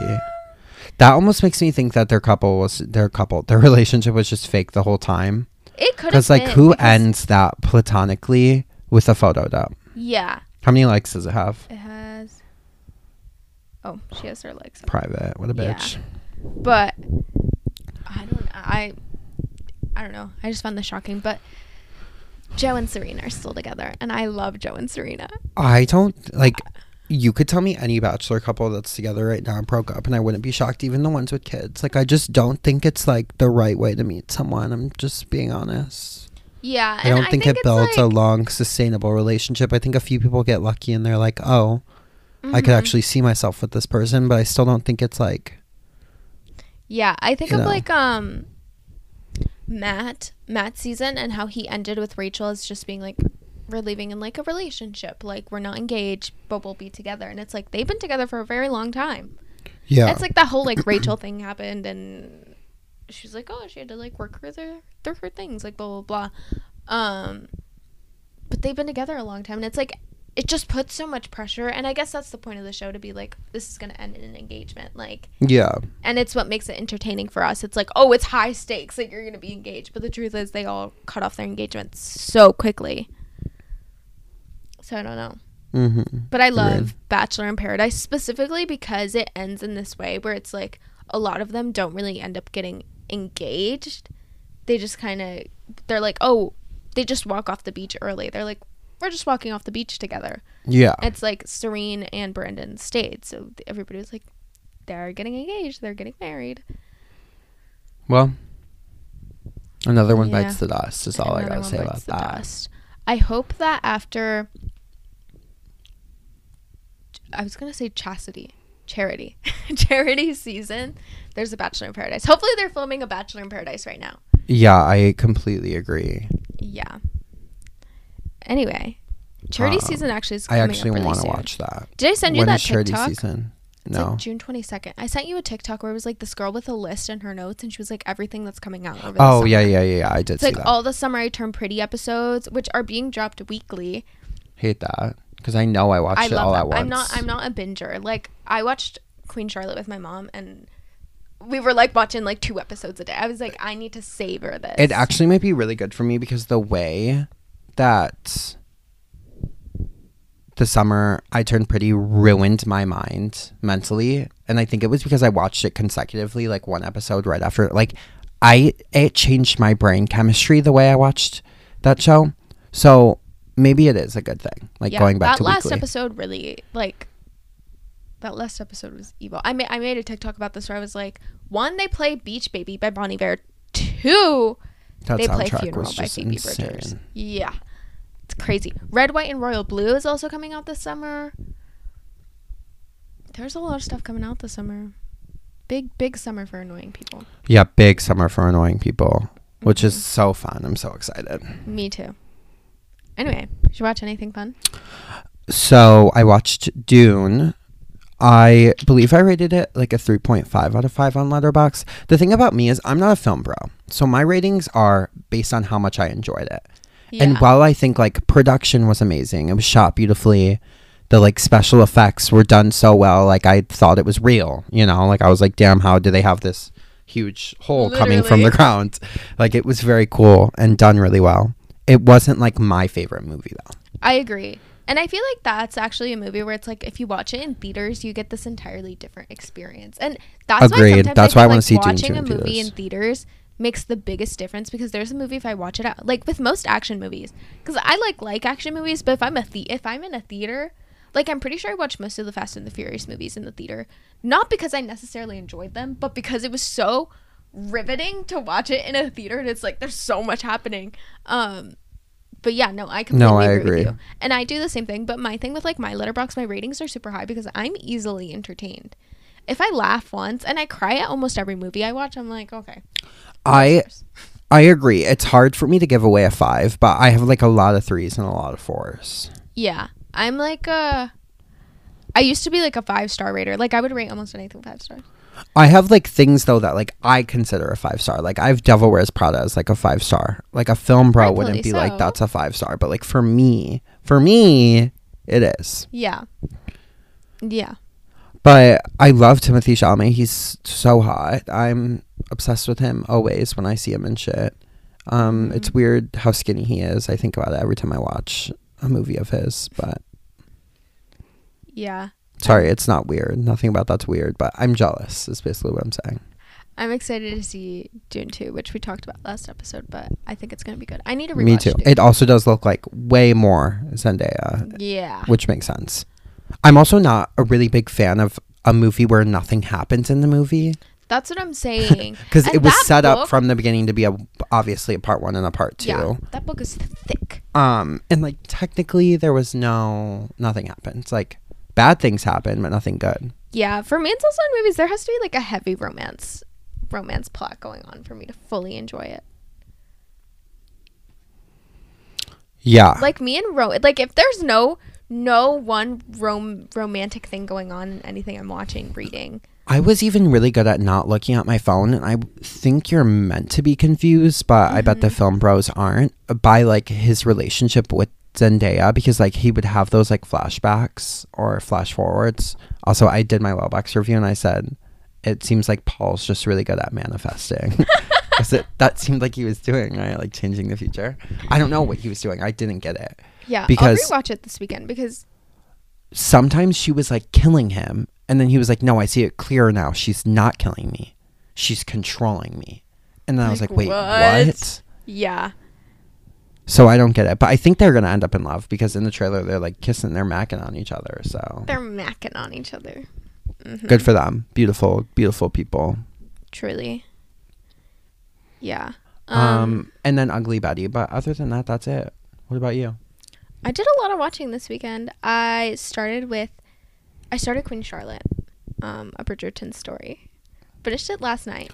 Speaker 2: That almost makes me think that their couple was their couple, their relationship was just fake the whole time.
Speaker 1: it could
Speaker 2: Because like, who ends that platonically with a photo dump?
Speaker 1: Yeah,
Speaker 2: How many likes does it have?
Speaker 1: it has Oh, she has her likes.
Speaker 2: Private. What a
Speaker 1: Yeah.
Speaker 2: bitch.
Speaker 1: But I don't. I. I don't know. I just found this shocking, but. Joe and Serena are still together, and I love Joe and Serena.
Speaker 2: I don't like. You could tell me any bachelor couple that's together right now and broke up, and I wouldn't be shocked. Even the ones with kids. Like, I just don't think it's like the right way to meet someone. I'm just being honest.
Speaker 1: Yeah,
Speaker 2: I don't think, it
Speaker 1: it's
Speaker 2: builds a long, sustainable relationship. I think a few people get lucky and they're like, oh, I could
Speaker 1: Mhm.
Speaker 2: actually see myself with this person, but I still don't think it's like.
Speaker 1: Yeah, I think of
Speaker 2: know.
Speaker 1: like um Matt, Matt's season and how he ended with Rachel as just being like we're leaving in like a relationship. Like we're not engaged, but we'll be together. And it's like they've been together for a very long time.
Speaker 2: Yeah.
Speaker 1: It's like that whole like Rachel thing happened and she's like, Oh, she had to like work through their through her things, like blah blah blah. Um but they've been together a long time and it's like it just puts so much pressure and I guess that's the point of the show to be like, this is gonna end in an engagement. Like
Speaker 2: yeah.
Speaker 1: and it's what makes it entertaining for us. It's like, oh, it's high stakes, like you're gonna be engaged, but the truth is, they all cut off their engagements so quickly. So I don't know,
Speaker 2: Mm-hmm.
Speaker 1: but I love. Bachelor in Paradise specifically because it ends in this way where it's like a lot of them don't really end up getting engaged. They just kind of, they're like, oh, they just walk off the beach early. They're like, we're just walking off the beach together.
Speaker 2: Yeah.
Speaker 1: It's like Serene and Brandon stayed, so everybody was like, they're getting engaged, they're getting married.
Speaker 2: Well, another one
Speaker 1: Yeah.
Speaker 2: bites the dust. Is all I gotta say about that.
Speaker 1: dust. I hope that after, I was gonna say chastity, charity, charity season, there's a Bachelor in Paradise. Hopefully, they're filming a Bachelor in Paradise right now.
Speaker 2: Yeah, I completely agree.
Speaker 1: Yeah. Anyway, charity
Speaker 2: Um,
Speaker 1: season actually is
Speaker 2: I actually
Speaker 1: really
Speaker 2: want to watch that.
Speaker 1: Did I send you
Speaker 2: When
Speaker 1: that
Speaker 2: is charity
Speaker 1: TikTok?
Speaker 2: season?
Speaker 1: It's
Speaker 2: No.
Speaker 1: like June 22nd. I sent you a TikTok where it was like this girl with a list in her notes and she was like everything that's coming out over
Speaker 2: oh yeah, yeah, yeah, yeah. I did
Speaker 1: It's like
Speaker 2: that.
Speaker 1: all the Summer I Turn Pretty episodes, which are being dropped weekly.
Speaker 2: Hate that because I know I watched
Speaker 1: I
Speaker 2: it all
Speaker 1: them.
Speaker 2: at once.
Speaker 1: I'm not I'm not a binger. Like I watched Queen Charlotte with my mom and we were like watching like two episodes a day. I was like, I need to savor this.
Speaker 2: It actually might be really good for me because the way that the summer I turned pretty ruined my mind mentally, and I think it was because I watched it consecutively, like one episode right after. Like, I it changed my brain chemistry the way I watched that show. So maybe it is a good thing. Like
Speaker 1: Yeah,
Speaker 2: going back to
Speaker 1: that
Speaker 2: to
Speaker 1: last
Speaker 2: weekly.
Speaker 1: episode really like that last episode was evil. I made I made a TikTok about this where I was like, one, they play Beach Baby by Bon Iver. Two,
Speaker 2: that
Speaker 1: they play Funeral by Phoebe Bridgers. Yeah. It's crazy. Red, White, and Royal Blue is also coming out this summer. There's a lot of stuff coming out this summer. Big, big summer for annoying people.
Speaker 2: Yeah, big summer for annoying people, which is
Speaker 1: Mhm.
Speaker 2: so fun. I'm so excited.
Speaker 1: Me too. Anyway, did you watch anything fun?
Speaker 2: So I watched Dune. I believe I rated it like a 3.5 out of 5 on Letterboxd. The thing about me is I'm not a film bro. So my ratings are based on how much I enjoyed it. Yeah. And while I think like production was amazing, it was shot beautifully. The like special effects were done so well. Like I thought it was real, you know? Like I was like, "Damn, how do they have this huge hole coming from the ground?" Like it was very cool and done really well. It wasn't like my favorite movie though.
Speaker 1: I agree. And I feel like that's actually a movie where it's like if you watch it in theaters, you get this entirely different experience. And that's why
Speaker 2: Agreed.
Speaker 1: sometimes
Speaker 2: That's
Speaker 1: I
Speaker 2: why I
Speaker 1: feel
Speaker 2: wanna
Speaker 1: like
Speaker 2: see
Speaker 1: watching
Speaker 2: 2
Speaker 1: a movie in theaters makes the biggest difference because there's a movie if I watch it out like with most action movies because I like like action movies, but if I'm a the- if I'm in a theater, like I'm pretty sure I watched most of the Fast and the Furious movies in the theater, not because I necessarily enjoyed them, but because it was so riveting to watch it in a theater and it's like there's so much happening. Um but yeah, no, I completely
Speaker 2: No, I
Speaker 1: agree, with you. And I do the same thing, but my thing with like my Letterboxd, my ratings are super high because I'm easily entertained. If I laugh once and I cry at almost every movie I watch, I'm like, okay.
Speaker 2: I I agree. It's hard for me to give away a 5, but I have like a lot of 3s and a lot of 4s.
Speaker 1: Yeah. I'm like a I used to be like a five star rater. Like I would rate almost anything five stars.
Speaker 2: I have like things though that like I consider a five star. Like I have Devil Wears Prada as like a five star. Like a film bro
Speaker 1: Rightfully
Speaker 2: wouldn't be like that's a five star, but like for me, for me, it is.
Speaker 1: Yeah. Yeah.
Speaker 2: But I love Timothée Chalamet. He's so hot. I'm obsessed with him always when I see him and shit. Um,
Speaker 1: Mhm.
Speaker 2: it's weird how skinny he is. I think about it every time I watch a movie of his. But
Speaker 1: Yeah.
Speaker 2: Sorry, it's not weird. Nothing about that's weird, but I'm jealous. Is basically what I'm saying.
Speaker 1: I'm excited to see Dune 2, which we talked about last episode, but I think it's going to be good. I need to rewatch
Speaker 2: Me too.
Speaker 1: Dune.
Speaker 2: It also does look like way more Zendaya,
Speaker 1: yeah.
Speaker 2: which makes sense. I'm also not a really big fan of a movie where nothing happens in the movie
Speaker 1: That's what I'm saying.
Speaker 2: because it was set up from the beginning to be a obviously a part one and a part two.
Speaker 1: Yeah, that book is thick.
Speaker 2: Um, and like technically there was no nothing happens. Like bad things happen, but nothing good.
Speaker 1: Yeah, for Manselson movies, there has to be like a heavy romance, romance plot going on for me to fully enjoy it.
Speaker 2: Yeah.
Speaker 1: Like me and Ro, like if there's no no one rom- romantic thing going on in anything I'm watching, reading,
Speaker 2: I was even really good at not looking at my phone, and I think you're meant to be confused, but I bet the
Speaker 1: Mhm.
Speaker 2: film bros aren't by like his relationship with Zendaya because like he would have those like flashbacks or flash forwards. Also, I did my Letterboxd review and I said it seems like Paul's just really good at manifesting. 'Cause it, that seemed like he was doing right, like changing the future. I don't know what he was doing. I didn't get it.
Speaker 1: yeah,
Speaker 2: Because-
Speaker 1: I'll rewatch it this weekend because
Speaker 2: sometimes she was like killing him and then he was like no i see it clearer now she's not killing me she's controlling me and then i was
Speaker 1: Like,
Speaker 2: like wait
Speaker 1: what?
Speaker 2: what?
Speaker 1: yeah,
Speaker 2: so i don't get it but i think they're gonna end up in love because in the trailer they're like kissing they're macking on each other so
Speaker 1: they're macking on each other. Mhm.
Speaker 2: good for them beautiful beautiful people
Speaker 1: truly. Yeah.
Speaker 2: um, and then ugly betty but other than that that's it what about you
Speaker 1: I did a lot of watching this weekend. I started with, I started Queen Charlotte, um, a Bridgerton story. Finished it last night.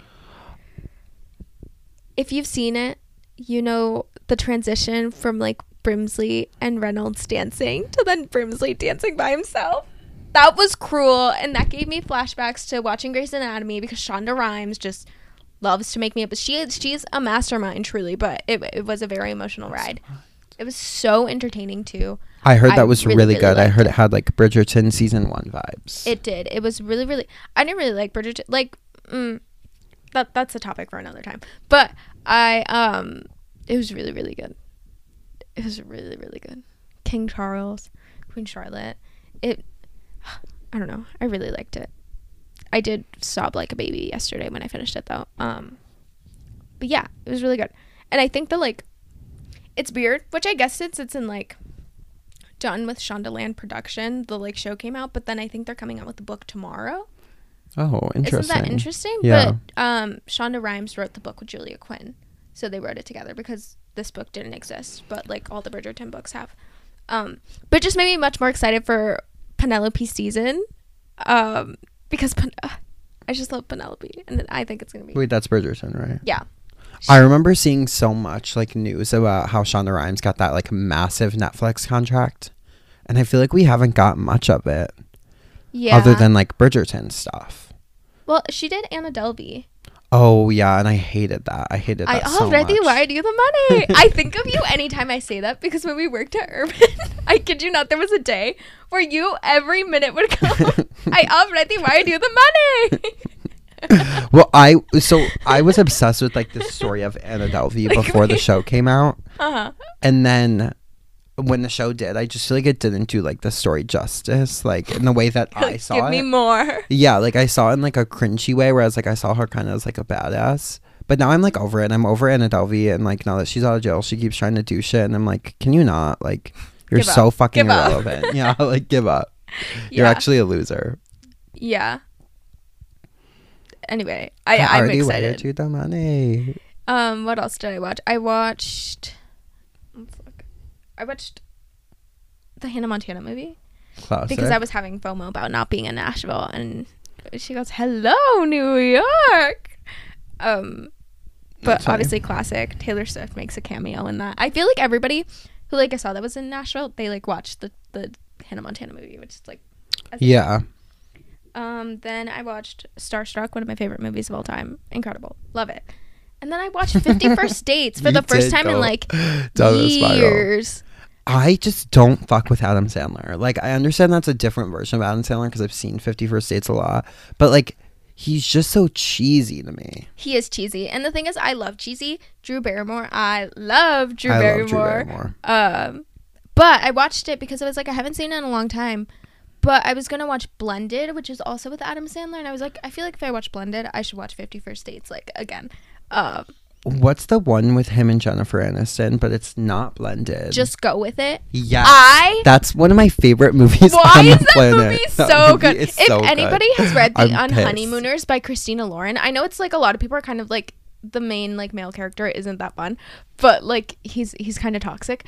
Speaker 1: If you've seen it, you know the transition from like Brimsley and Reynolds dancing to then Brimsley dancing by himself. That was cruel, and that gave me flashbacks to watching Grey's Anatomy because Shonda Rhimes just loves to make me up. She she's a mastermind, truly, but it, it was a very emotional ride. It was so entertaining too.
Speaker 2: i heard
Speaker 1: I
Speaker 2: that was
Speaker 1: really,
Speaker 2: really,
Speaker 1: really
Speaker 2: good i heard
Speaker 1: it.
Speaker 2: it had like bridgerton season one vibes
Speaker 1: It did. It was really, really. I didn't really like Bridgerton. Like, mm, that that's a topic for another time. But I um, it was really, really good. It was really, really good. King Charles, Queen Charlotte. It. I don't know. I really liked it. I did sob like a baby yesterday when I finished it though. Um, but yeah, it was really good. And I think the like, it's weird, which I guess since it's in like done with Shondaland production, the like show came out, but then I think they're coming out with the book tomorrow.
Speaker 2: oh interesting
Speaker 1: Isn't that interesting?
Speaker 2: Yeah.
Speaker 1: But um, Shonda Rhimes wrote the book with Julia Quinn, so they wrote it together because this book didn't exist, but like all the Bridgerton books have. Um, but just made me much more excited for Penelope season, um, because Pen- uh, I just love Penelope, and I think it's gonna be
Speaker 2: wait that's bridgerton right
Speaker 1: yeah.
Speaker 2: I remember seeing so much like news about how Shonda Rhimes got that like massive Netflix contract, and I feel like we haven't got much of it
Speaker 1: Yeah.
Speaker 2: other than like Bridgerton stuff.
Speaker 1: well, she did Anna Delvey.
Speaker 2: Oh yeah, and I hated that. I hated
Speaker 1: I
Speaker 2: that so
Speaker 1: already
Speaker 2: much.
Speaker 1: wired you the money. I think of you anytime I say that because when we worked at Urban, I kid you not, there was a day where you every minute would come. I already wired you the money.
Speaker 2: well, I so I was obsessed with like the story of Anna Delvey
Speaker 1: Like
Speaker 2: before the show came out,
Speaker 1: uh huh.
Speaker 2: and then when the show did, I just feel like it didn't do like the story justice, like in the way that I saw
Speaker 1: Give
Speaker 2: it.
Speaker 1: me more.
Speaker 2: Yeah, like I saw it in like a cringy way, whereas like I saw her kind of as like a badass. But now I'm like over it. I'm over Anna Delvey, and like now that she's out of jail, she keeps trying to do shit, and I'm like, can you not? Like, you're
Speaker 1: Give
Speaker 2: so
Speaker 1: up.
Speaker 2: fucking
Speaker 1: Give up.
Speaker 2: irrelevant. yeah, like give up. You're actually a loser.
Speaker 1: Yeah. Anyway, I,
Speaker 2: I
Speaker 1: I'm
Speaker 2: already wired
Speaker 1: excited.
Speaker 2: you the money.
Speaker 1: Um, what else did I watch? I watched. I watched the Hannah Montana movie.
Speaker 2: Classic.
Speaker 1: because I was having FOMO about not being in Nashville, and she goes, "Hello, New York." Um, but
Speaker 2: That's funny.
Speaker 1: obviously, classic. Taylor Swift makes a cameo in that. I feel like everybody who like I saw that was in Nashville, they like watched the the Hannah Montana movie, which is like,
Speaker 2: Yeah.
Speaker 1: Um, then I watched Starstruck, one of my favorite movies of all time. Incredible, love it. And then I watched Fifty First Dates for
Speaker 2: You
Speaker 1: the first time in like
Speaker 2: down a spiral.
Speaker 1: years.
Speaker 2: I just don't fuck with Adam Sandler. Like, I understand that's a different version of Adam Sandler because I've seen Fifty First Dates a lot, but like, he's just so cheesy to me.
Speaker 1: He is cheesy, and the thing is, I love cheesy. Drew Barrymore, I love Drew
Speaker 2: I
Speaker 1: Barrymore.
Speaker 2: love Drew Barrymore.
Speaker 1: Um, but I watched it because I was like, I haven't seen it in a long time. but I was gonna watch Blended, which is also with Adam Sandler, and I was like, I feel like if I watch Blended, I should watch Fifty First Dates like again. Um,
Speaker 2: What's the one with him and Jennifer Aniston? But it's not blended.
Speaker 1: just go with it.
Speaker 2: yeah.
Speaker 1: I
Speaker 2: That's one of my favorite movies
Speaker 1: Why
Speaker 2: on
Speaker 1: is
Speaker 2: the
Speaker 1: that
Speaker 2: planet.
Speaker 1: movie
Speaker 2: That
Speaker 1: so
Speaker 2: movie
Speaker 1: good? If
Speaker 2: so good.
Speaker 1: anybody has read The
Speaker 2: I'm.
Speaker 1: Unhoneymooners by Christina Lauren, I know it's like a lot of people are kind of like the main like male character isn't that fun, but like he's he's kind of toxic.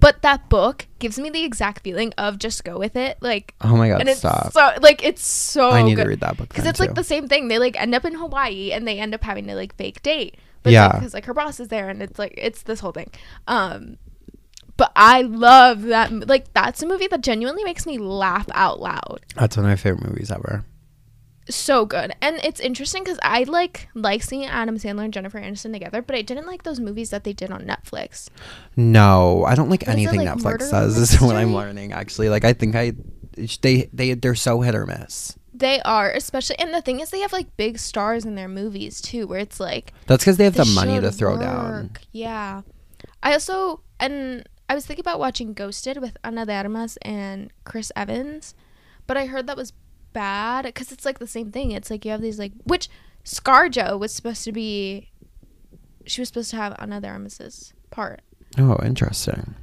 Speaker 1: But that book gives me the exact feeling of just go with it, like,
Speaker 2: Oh my god,
Speaker 1: and it's
Speaker 2: stop.
Speaker 1: so like it's so
Speaker 2: I need
Speaker 1: good.
Speaker 2: to read that book.
Speaker 1: because it's like the same thing. They like end up in Hawaii and they end up having to like fake date. But
Speaker 2: Yeah.
Speaker 1: because like her boss is there and it's like it's this whole thing. Um, but I love that. Like that's a movie that genuinely makes me laugh out loud.
Speaker 2: That's one of my favorite movies ever.
Speaker 1: So good, and it's interesting because I like like seeing Adam Sandler and Jennifer Aniston together, but I didn't like those movies that they did on Netflix.
Speaker 2: No, I don't like
Speaker 1: What is it,
Speaker 2: anything
Speaker 1: like,
Speaker 2: Netflix does. Is what I'm learning. Actually, like I think I, they they they're so hit or miss.
Speaker 1: They are, especially, and the thing is, they have like big stars in their movies too, where it's like
Speaker 2: That's because they have the money to throw down.
Speaker 1: Yeah. I also and I was thinking about watching Ghosted with Ana de Armas and Chris Evans, but I heard that was bad because it's like the same thing. It's like you have these like which ScarJo was supposed to be. She was supposed to have Ana de Armas's part.
Speaker 2: Oh, interesting.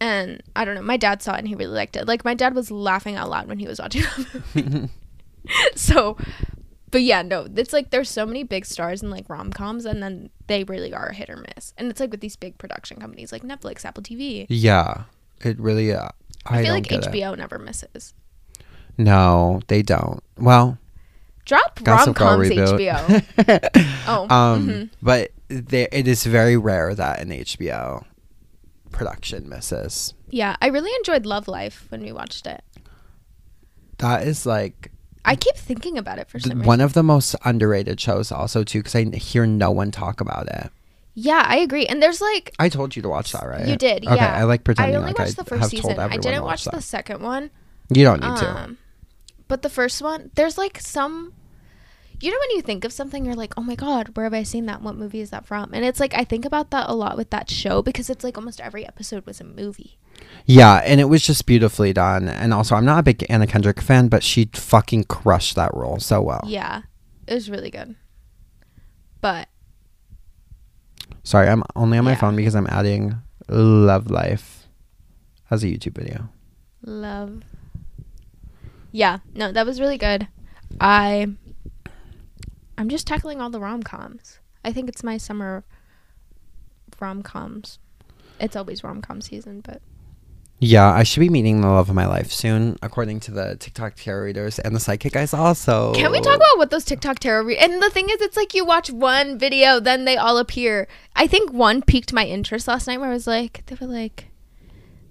Speaker 1: And I don't know. My dad saw it and he really liked it. Like my dad was laughing out loud when he was watching the movie. so, but yeah, no, it's like there's so many big stars in like rom coms, and then they really are a hit or miss. And it's like with these big production companies like Netflix, Apple TV.
Speaker 2: yeah, it really. Uh, I,
Speaker 1: I, feel like
Speaker 2: get it.
Speaker 1: HBO never misses.
Speaker 2: No, they don't. Well,
Speaker 1: Drop rom coms. HBO. Oh,
Speaker 2: um,
Speaker 1: mhm.
Speaker 2: but there, it is very rare that an HBO production misses.
Speaker 1: yeah, I really enjoyed Love Life when we watched it.
Speaker 2: That is like
Speaker 1: I keep thinking about it for some reason.
Speaker 2: one of the most underrated shows, also too, because I hear no one talk about it.
Speaker 1: yeah, I agree. And there's like
Speaker 2: I told you to watch that, right?
Speaker 1: you did,
Speaker 2: Okay,
Speaker 1: yeah.
Speaker 2: I like pretending
Speaker 1: I only
Speaker 2: like
Speaker 1: watched
Speaker 2: I
Speaker 1: the first season. I didn't
Speaker 2: watch
Speaker 1: watch the second one.
Speaker 2: You don't need to.
Speaker 1: Um, but the first one, there's like some. You know when you think of something, you're like, "Oh my god, where have I seen that? What movie is that from?" And it's like I think about that a lot with that show because it's like almost every episode was a movie.
Speaker 2: Yeah, and it was just beautifully done. And also, I'm not a big Anna Kendrick fan, but she fucking crushed that role so well.
Speaker 1: Yeah, it was really good. But
Speaker 2: Sorry, I'm only on my
Speaker 1: Yeah.
Speaker 2: phone because I'm adding Love Life as a YouTube video.
Speaker 1: love. Yeah, no, that was really good. I. I'm just tackling all the rom coms. I think it's my summer rom coms. It's always rom com season, but
Speaker 2: Yeah, I should be meeting the love of my life soon, according to the TikTok tarot readers and the psychic guys. Also,
Speaker 1: Can we talk about what those TikTok tarot read? And the thing is, it's like you watch one video, then they all appear. I think one piqued my interest last night, where I was like, they were like,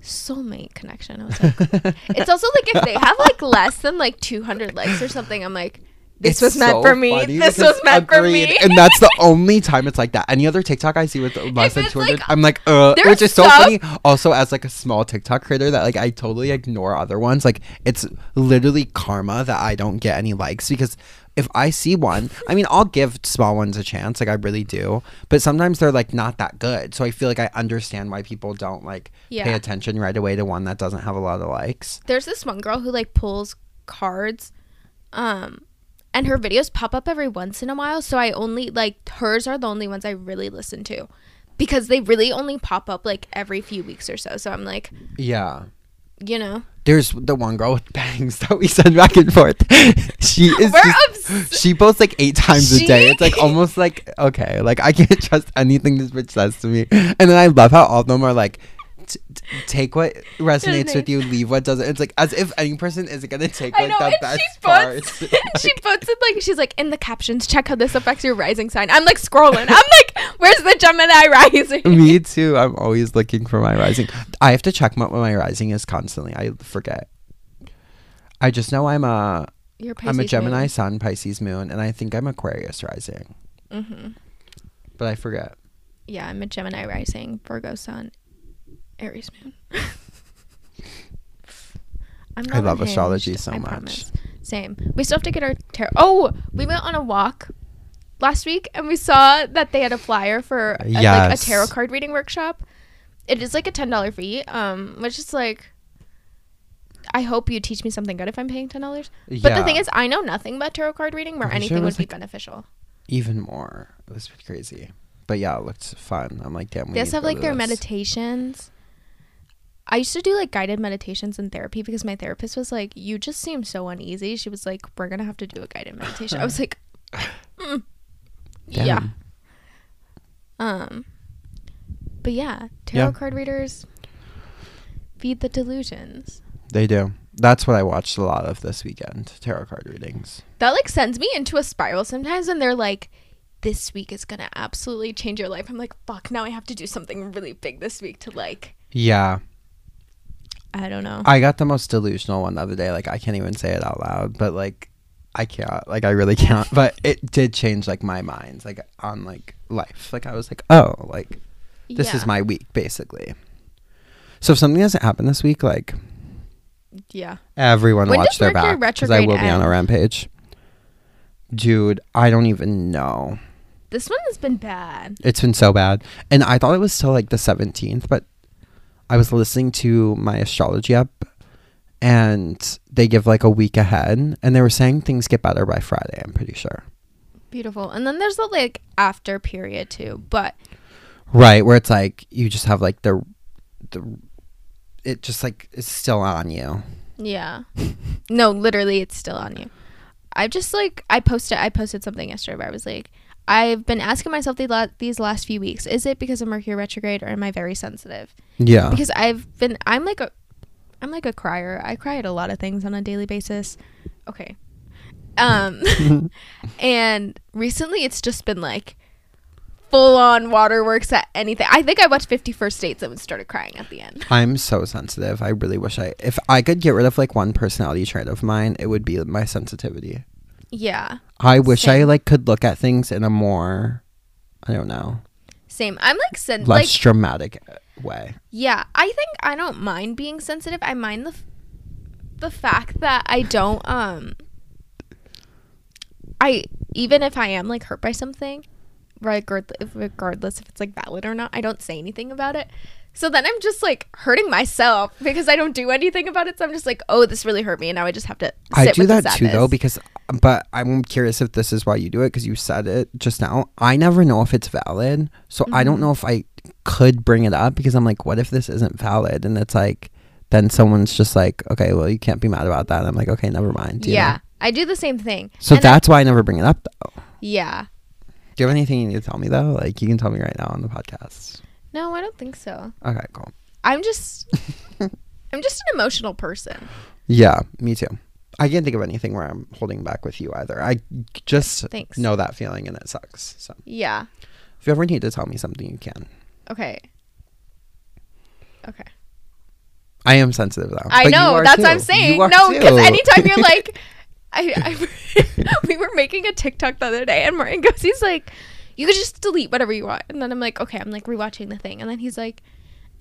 Speaker 1: soulmate connection. I was like, it's also like if they have like less than like 200 likes or something, I'm like, this
Speaker 2: It's
Speaker 1: was meant
Speaker 2: so
Speaker 1: for me. This was meant for me.
Speaker 2: and that's the only time it's like that. Any other TikTok I see with less than 200,
Speaker 1: like-
Speaker 2: I'm like, uh, which is so
Speaker 1: stuff-
Speaker 2: funny. Also, as like a small TikTok creator, that like I totally ignore other ones. Like it's literally karma that I don't get any likes because if I see one, I mean, I'll give small ones a chance, like I really do. But sometimes they're like not that good, so I feel like I understand why people don't like pay attention right away to one that doesn't have a lot of likes.
Speaker 1: There's this one girl who like pulls cards, um, and her videos pop up every once in a while. So I only like hers are the only ones I really listen to. Because they really only pop up like every few weeks or so. So I'm like,
Speaker 2: Yeah.
Speaker 1: you know.
Speaker 2: There's the one girl with bangs that we send back and forth. she is
Speaker 1: We're
Speaker 2: just,
Speaker 1: obs-
Speaker 2: she posts like eight times a day. It's like almost like okay, like I can't trust anything this bitch says to me. And then I love how all of them are like, t- t- take what resonates with you, leave what doesn't. It's like as if any person is gonna take
Speaker 1: I
Speaker 2: like
Speaker 1: know,
Speaker 2: the
Speaker 1: and
Speaker 2: best
Speaker 1: she
Speaker 2: parts.
Speaker 1: puts, she puts it like she's like in the captions. Check how this affects your rising sign. I'm like scrolling. I'm like, where's the Gemini rising?
Speaker 2: me too. I'm always looking for my rising. I have to check what my rising is constantly. I forget. I just know I'm a I'm a Gemini
Speaker 1: moon.
Speaker 2: Sun, Pisces Moon, and I think I'm Aquarius rising,
Speaker 1: Mm-hmm.
Speaker 2: but I forget.
Speaker 1: Yeah, I'm a Gemini rising, Virgo sun, Aries moon. I'm
Speaker 2: I love
Speaker 1: unhinged,
Speaker 2: astrology so
Speaker 1: I
Speaker 2: much.
Speaker 1: promise. Same. We still have to get our tarot. Oh, we went on a walk last week and we saw that they had a flyer for a, like a tarot card reading workshop. It is like a ten dollar fee, um, which is like I hope you teach me something good if I'm paying ten dollars. But the thing is, I know nothing about tarot card reading where
Speaker 2: I'm sure
Speaker 1: anything would
Speaker 2: was,
Speaker 1: be beneficial.
Speaker 2: even more. It was crazy. But yeah, it looked fun. I'm like, damn. We
Speaker 1: They also have like their
Speaker 2: this.
Speaker 1: meditations. I used to do like guided meditations in therapy because my therapist was like, "You just seem so uneasy." She was like, "We're gonna have to do a guided meditation." I was like, mm, "Yeah." Um. But yeah, tarot
Speaker 2: Yeah.
Speaker 1: card readers feed the delusions.
Speaker 2: They do. That's what I watched a lot of this weekend. Tarot card readings.
Speaker 1: That like sends me into a spiral sometimes when they're like, "This week is gonna absolutely change your life." I'm like, "Fuck!" Now I have to do something really big this week to like.
Speaker 2: Yeah.
Speaker 1: I don't know.
Speaker 2: I got the most delusional one the other day. Like I can't even say it out loud, but like I can't. Like I really can't. But it did change like my mind, like on like life. Like I was like, oh, like this is my week basically. So if something doesn't happen this week, like
Speaker 1: yeah.
Speaker 2: everyone
Speaker 1: When
Speaker 2: watch their
Speaker 1: Mercury
Speaker 2: back because I will be on a rampage. Dude, I don't even know.
Speaker 1: This one has been bad.
Speaker 2: It's been so bad. And I thought it was till like the 17th, but I was listening to my astrology app and they give like a week ahead and they were saying things get better by Friday, I'm pretty sure.
Speaker 1: Beautiful. And then there's the like after period too. But
Speaker 2: Right, where it's like you just have like the the it just like is still on you.
Speaker 1: yeah. no, literally it's still on you. I just like I posted I posted something yesterday where I was like I've been asking myself the la- these last few weeks, is it because of Mercury retrograde or am I very sensitive?
Speaker 2: Yeah.
Speaker 1: Because I've been I'm like a I'm like a crier. I cry at a lot of things on a daily basis. Okay. Um and recently it's just been like full on waterworks at anything. I think I watched 51st Dates and started crying at the end.
Speaker 2: I'm so sensitive. I really wish I if I could get rid of like one personality trait of mine, it would be my sensitivity.
Speaker 1: Yeah.
Speaker 2: I wish I like could look at things in a more I don't know,
Speaker 1: Same. I'm like sen-
Speaker 2: less
Speaker 1: like
Speaker 2: dramatic uh, way.
Speaker 1: yeah, I think I don't mind being sensitive. I mind the f- the fact that I don't um I even if I am like hurt by something, regard- regardless if it's like valid or not, I don't say anything about it. So then I'm just like hurting myself because I don't do anything about it. So I'm just like, oh, this really hurt me, and now I just have to. Sit
Speaker 2: I do that too though because but I'm curious if this is why you do it because you said it just now. I never know if it's valid. So I don't
Speaker 1: Mhm.
Speaker 2: know if I could bring it up because I'm like what if this isn't valid and it's like then someone's just like okay, well you can't be mad about that. I'm like okay, never mind.
Speaker 1: yeah,
Speaker 2: know?
Speaker 1: I do the same thing.
Speaker 2: So
Speaker 1: And I-
Speaker 2: that's why I never bring it up though.
Speaker 1: yeah.
Speaker 2: Do you have anything you need to tell me though? Like you can tell me right now on the podcast.
Speaker 1: No, I don't think so.
Speaker 2: Okay, cool.
Speaker 1: I'm just, I'm just an emotional person.
Speaker 2: Yeah, me too. I can't think of anything where I'm holding back with you either. I just
Speaker 1: Thanks.
Speaker 2: know that feeling and it sucks. So
Speaker 1: Yeah.
Speaker 2: if you ever need to tell me something, you can.
Speaker 1: Okay. Okay.
Speaker 2: I am sensitive though.
Speaker 1: I
Speaker 2: But
Speaker 1: know. That's
Speaker 2: too.
Speaker 1: what I'm saying. No, because anytime you're like, I, I we were making a TikTok the other day, and Martin goes, he's like, you could just delete whatever you want, and then I'm like, okay, I'm like rewatching the thing, and then he's like.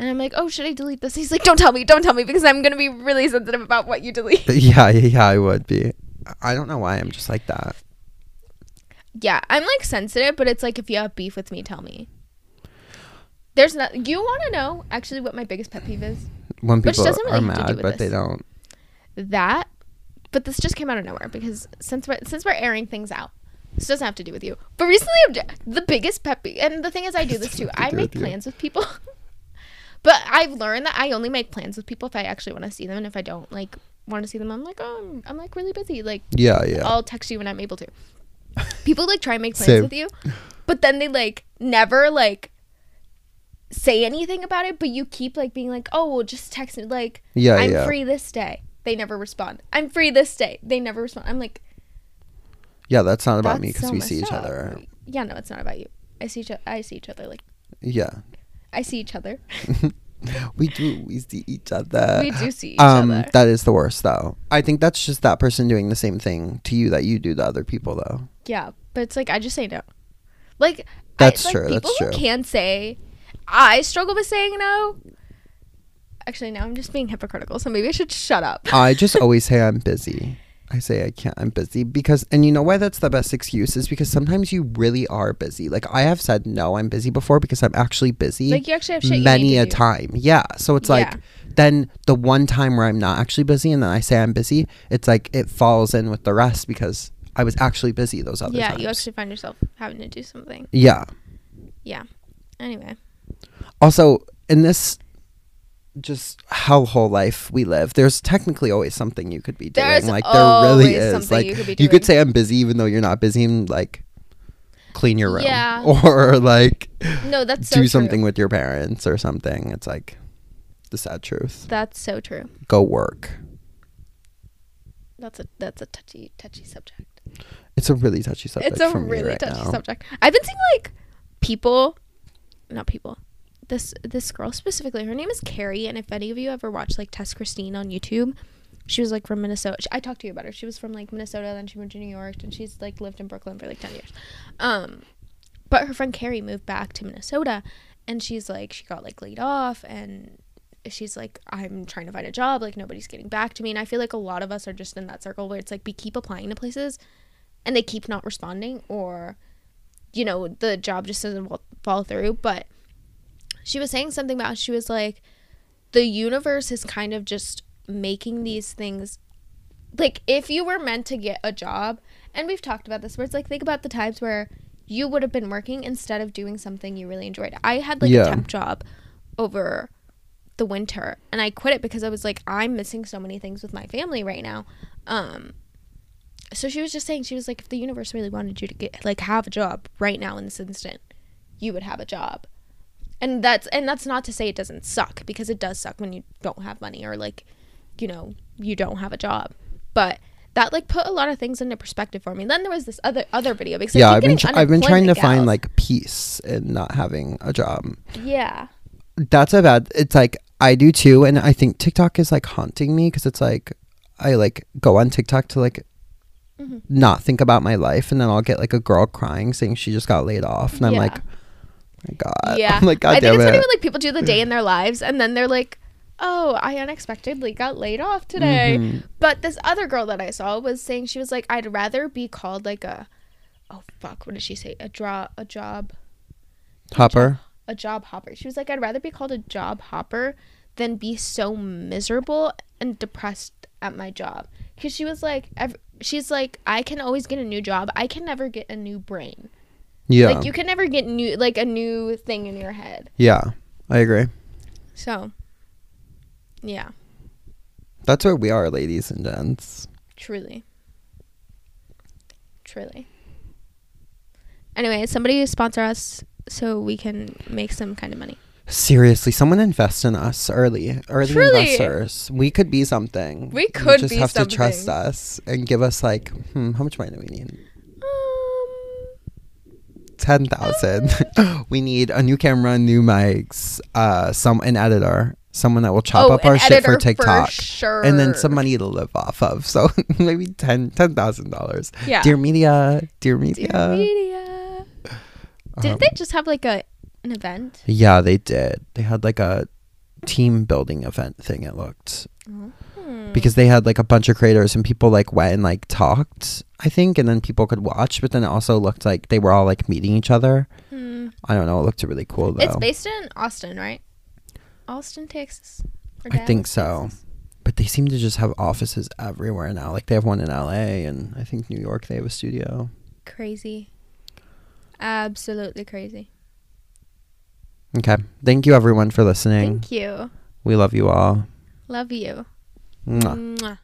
Speaker 1: And I'm like, oh, should I delete this? He's like, don't tell me, don't tell me, because I'm gonna be really sensitive about what you delete.
Speaker 2: yeah, yeah, yeah, I would be. I don't know why I'm just like that.
Speaker 1: Yeah, I'm like sensitive, but it's like if you have beef with me, tell me. There's not. You want to know actually what my biggest pet peeve is?
Speaker 2: When
Speaker 1: Which
Speaker 2: people
Speaker 1: doesn't
Speaker 2: are
Speaker 1: really have
Speaker 2: mad, but they don't.
Speaker 1: that but this just came out of nowhere because since we're since we're airing things out this doesn't have to do with you but recently the biggest pet peeve and the thing is i do this too
Speaker 2: Doesn't have to
Speaker 1: i make plans with people but i've learned that i only make plans with people if i actually want to see them and if i don't like want to see them i'm like oh i'm, I'm like really busy like
Speaker 2: Yeah, yeah.
Speaker 1: i'll text you when i'm able to people like try and make plans
Speaker 2: Same.
Speaker 1: with you but then they like never like say anything about it but you keep like being like oh well just text me like
Speaker 2: yeah,
Speaker 1: I'm
Speaker 2: yeah.
Speaker 1: free this day. They never respond. I'm free this day. They never respond. I'm like,
Speaker 2: Yeah, that's not about
Speaker 1: that's
Speaker 2: me because
Speaker 1: so
Speaker 2: we see each
Speaker 1: up.
Speaker 2: other.
Speaker 1: Yeah, no, it's not about you. I see each. I see each other. Like
Speaker 2: Yeah.
Speaker 1: I see each other.
Speaker 2: we do. We see each other.
Speaker 1: we do see each
Speaker 2: um,
Speaker 1: other.
Speaker 2: that is the worst though. I think that's just that person doing the same thing to you that you do to other people though.
Speaker 1: yeah, but it's like I just say no. Like
Speaker 2: That's
Speaker 1: I, like,
Speaker 2: true,
Speaker 1: People
Speaker 2: that's
Speaker 1: who
Speaker 2: true.
Speaker 1: can say, I struggle with saying no. Actually, now I'm just being hypocritical, so maybe I should shut up.
Speaker 2: I just always say I'm busy. I say I can't. I'm busy because, and you know why that's the best excuse is because sometimes you really are busy. Like I have said no, I'm busy before because I'm actually busy
Speaker 1: Like you actually have shit
Speaker 2: many a
Speaker 1: do.
Speaker 2: time. Yeah. So it's like then the one time where I'm not actually busy and then I say I'm busy, it's like it falls in with the rest because I was actually busy those other times.
Speaker 1: Yeah,
Speaker 2: times.
Speaker 1: you actually find yourself having to do something.
Speaker 2: yeah.
Speaker 1: Yeah. Anyway.
Speaker 2: Also, in this just hellhole life we live, there's technically always something you could be doing.
Speaker 1: There's
Speaker 2: like there really is. Like
Speaker 1: you could
Speaker 2: you could say I'm busy even though you're not busy and like clean your room.
Speaker 1: Yeah.
Speaker 2: Or like
Speaker 1: No, that's
Speaker 2: do something with your parents or something. It's like the sad truth.
Speaker 1: That's so true.
Speaker 2: Go work.
Speaker 1: That's a that's a touchy touchy subject.
Speaker 2: It's a really touchy subject.
Speaker 1: it's a really
Speaker 2: right
Speaker 1: touchy
Speaker 2: now.
Speaker 1: subject. I've been seeing like people, not people. This this girl specifically, her name is Carrie, and if any of you ever watched like Tess Christine on YouTube, she was like from Minnesota. I talked to you about her. She was from like Minnesota, then she moved to New York, and she's like lived in Brooklyn for like ten years. Um, but her friend Carrie moved back to Minnesota, and she's like she got like laid off, and she's like I'm trying to find a job, like nobody's getting back to me, and I feel like a lot of us are just in that circle where it's like we keep applying to places, and they keep not responding, or you know the job just doesn't fall through, but she was saying something about she was like the universe is kind of just making these things like if you were meant to get a job and we've talked about this where it's like think about the times where you would have been working instead of doing something you really enjoyed. I had like
Speaker 2: Yeah.
Speaker 1: a temp job over the winter and i quit it because i was like i'm missing so many things with my family right now. Um so she was just saying she was like if the universe really wanted you to get like have a job right now in this instant you would have a job and that's and that's not to say it doesn't suck because it does suck when you don't have money or like you know you don't have a job but that like put a lot of things into perspective for me then there was this other other video because
Speaker 2: yeah, I've been tr- I've been trying to
Speaker 1: unemployment
Speaker 2: find like peace in not having a job.
Speaker 1: yeah
Speaker 2: That's a bad. It's like I do too, and I think TikTok is like haunting me because it's like I like go on TikTok to like
Speaker 1: Mhm.
Speaker 2: not think about my life, and then I'll get like a girl crying saying she just got laid off, and I'm
Speaker 1: Yeah.
Speaker 2: like, my God,
Speaker 1: yeah
Speaker 2: I'm like, God
Speaker 1: i think it's
Speaker 2: it.
Speaker 1: funny when like people do the day in their lives and then they're like oh i unexpectedly got laid off today
Speaker 2: Mhm.
Speaker 1: But this other girl that I saw was saying she was like, I'd rather be called like a, oh fuck, what did she say? A draw, a job,
Speaker 2: Hopper.
Speaker 1: a job hopper. She was like, I'd rather be called a job hopper than be so miserable and depressed at my job. Because she was like, ev- she's like, I can always get a new job. I can never get a new brain.
Speaker 2: Yeah,
Speaker 1: Like you can never get new, like a new thing in your head.
Speaker 2: yeah, I agree.
Speaker 1: So, yeah,
Speaker 2: That's where we are, ladies and gents.
Speaker 1: truly, truly. Anyway, somebody sponsor us so we can make some kind of money.
Speaker 2: Seriously, someone invest in us early. Early
Speaker 1: Truly.
Speaker 2: investors. We could be something.
Speaker 1: We
Speaker 2: You
Speaker 1: could
Speaker 2: just have to trust us and give us like, hmm, how much money do we need? Ten thousand. we need a new camera, new mics, uh, some an editor, someone that will chop
Speaker 1: oh,
Speaker 2: up our shit for TikTok,
Speaker 1: sure.
Speaker 2: and then some money to live off of. So maybe ten ten thousand dollars.
Speaker 1: Yeah.
Speaker 2: Dear media, dear media.
Speaker 1: Dear media. Did
Speaker 2: Um,
Speaker 1: they just have like a an event?
Speaker 2: Yeah, they did. They had like a team building event thing. It looked
Speaker 1: Hmm.
Speaker 2: because they had like a bunch of creators and people like went and like talked. I think, and then people could watch. But then it also looked like they were all like meeting each other.
Speaker 1: Hmm.
Speaker 2: I don't know. It looked really cool though.
Speaker 1: It's based in Austin, right? Austin, Texas.
Speaker 2: I think so.
Speaker 1: Texas?
Speaker 2: But they seem to just have offices everywhere now. Like they have one in LA and I think New York they have a studio.
Speaker 1: Crazy. Absolutely crazy.
Speaker 2: Okay. Thank you everyone for listening.
Speaker 1: Thank you.
Speaker 2: We love you all.
Speaker 1: Love you.
Speaker 2: 嗯
Speaker 1: 啊。啊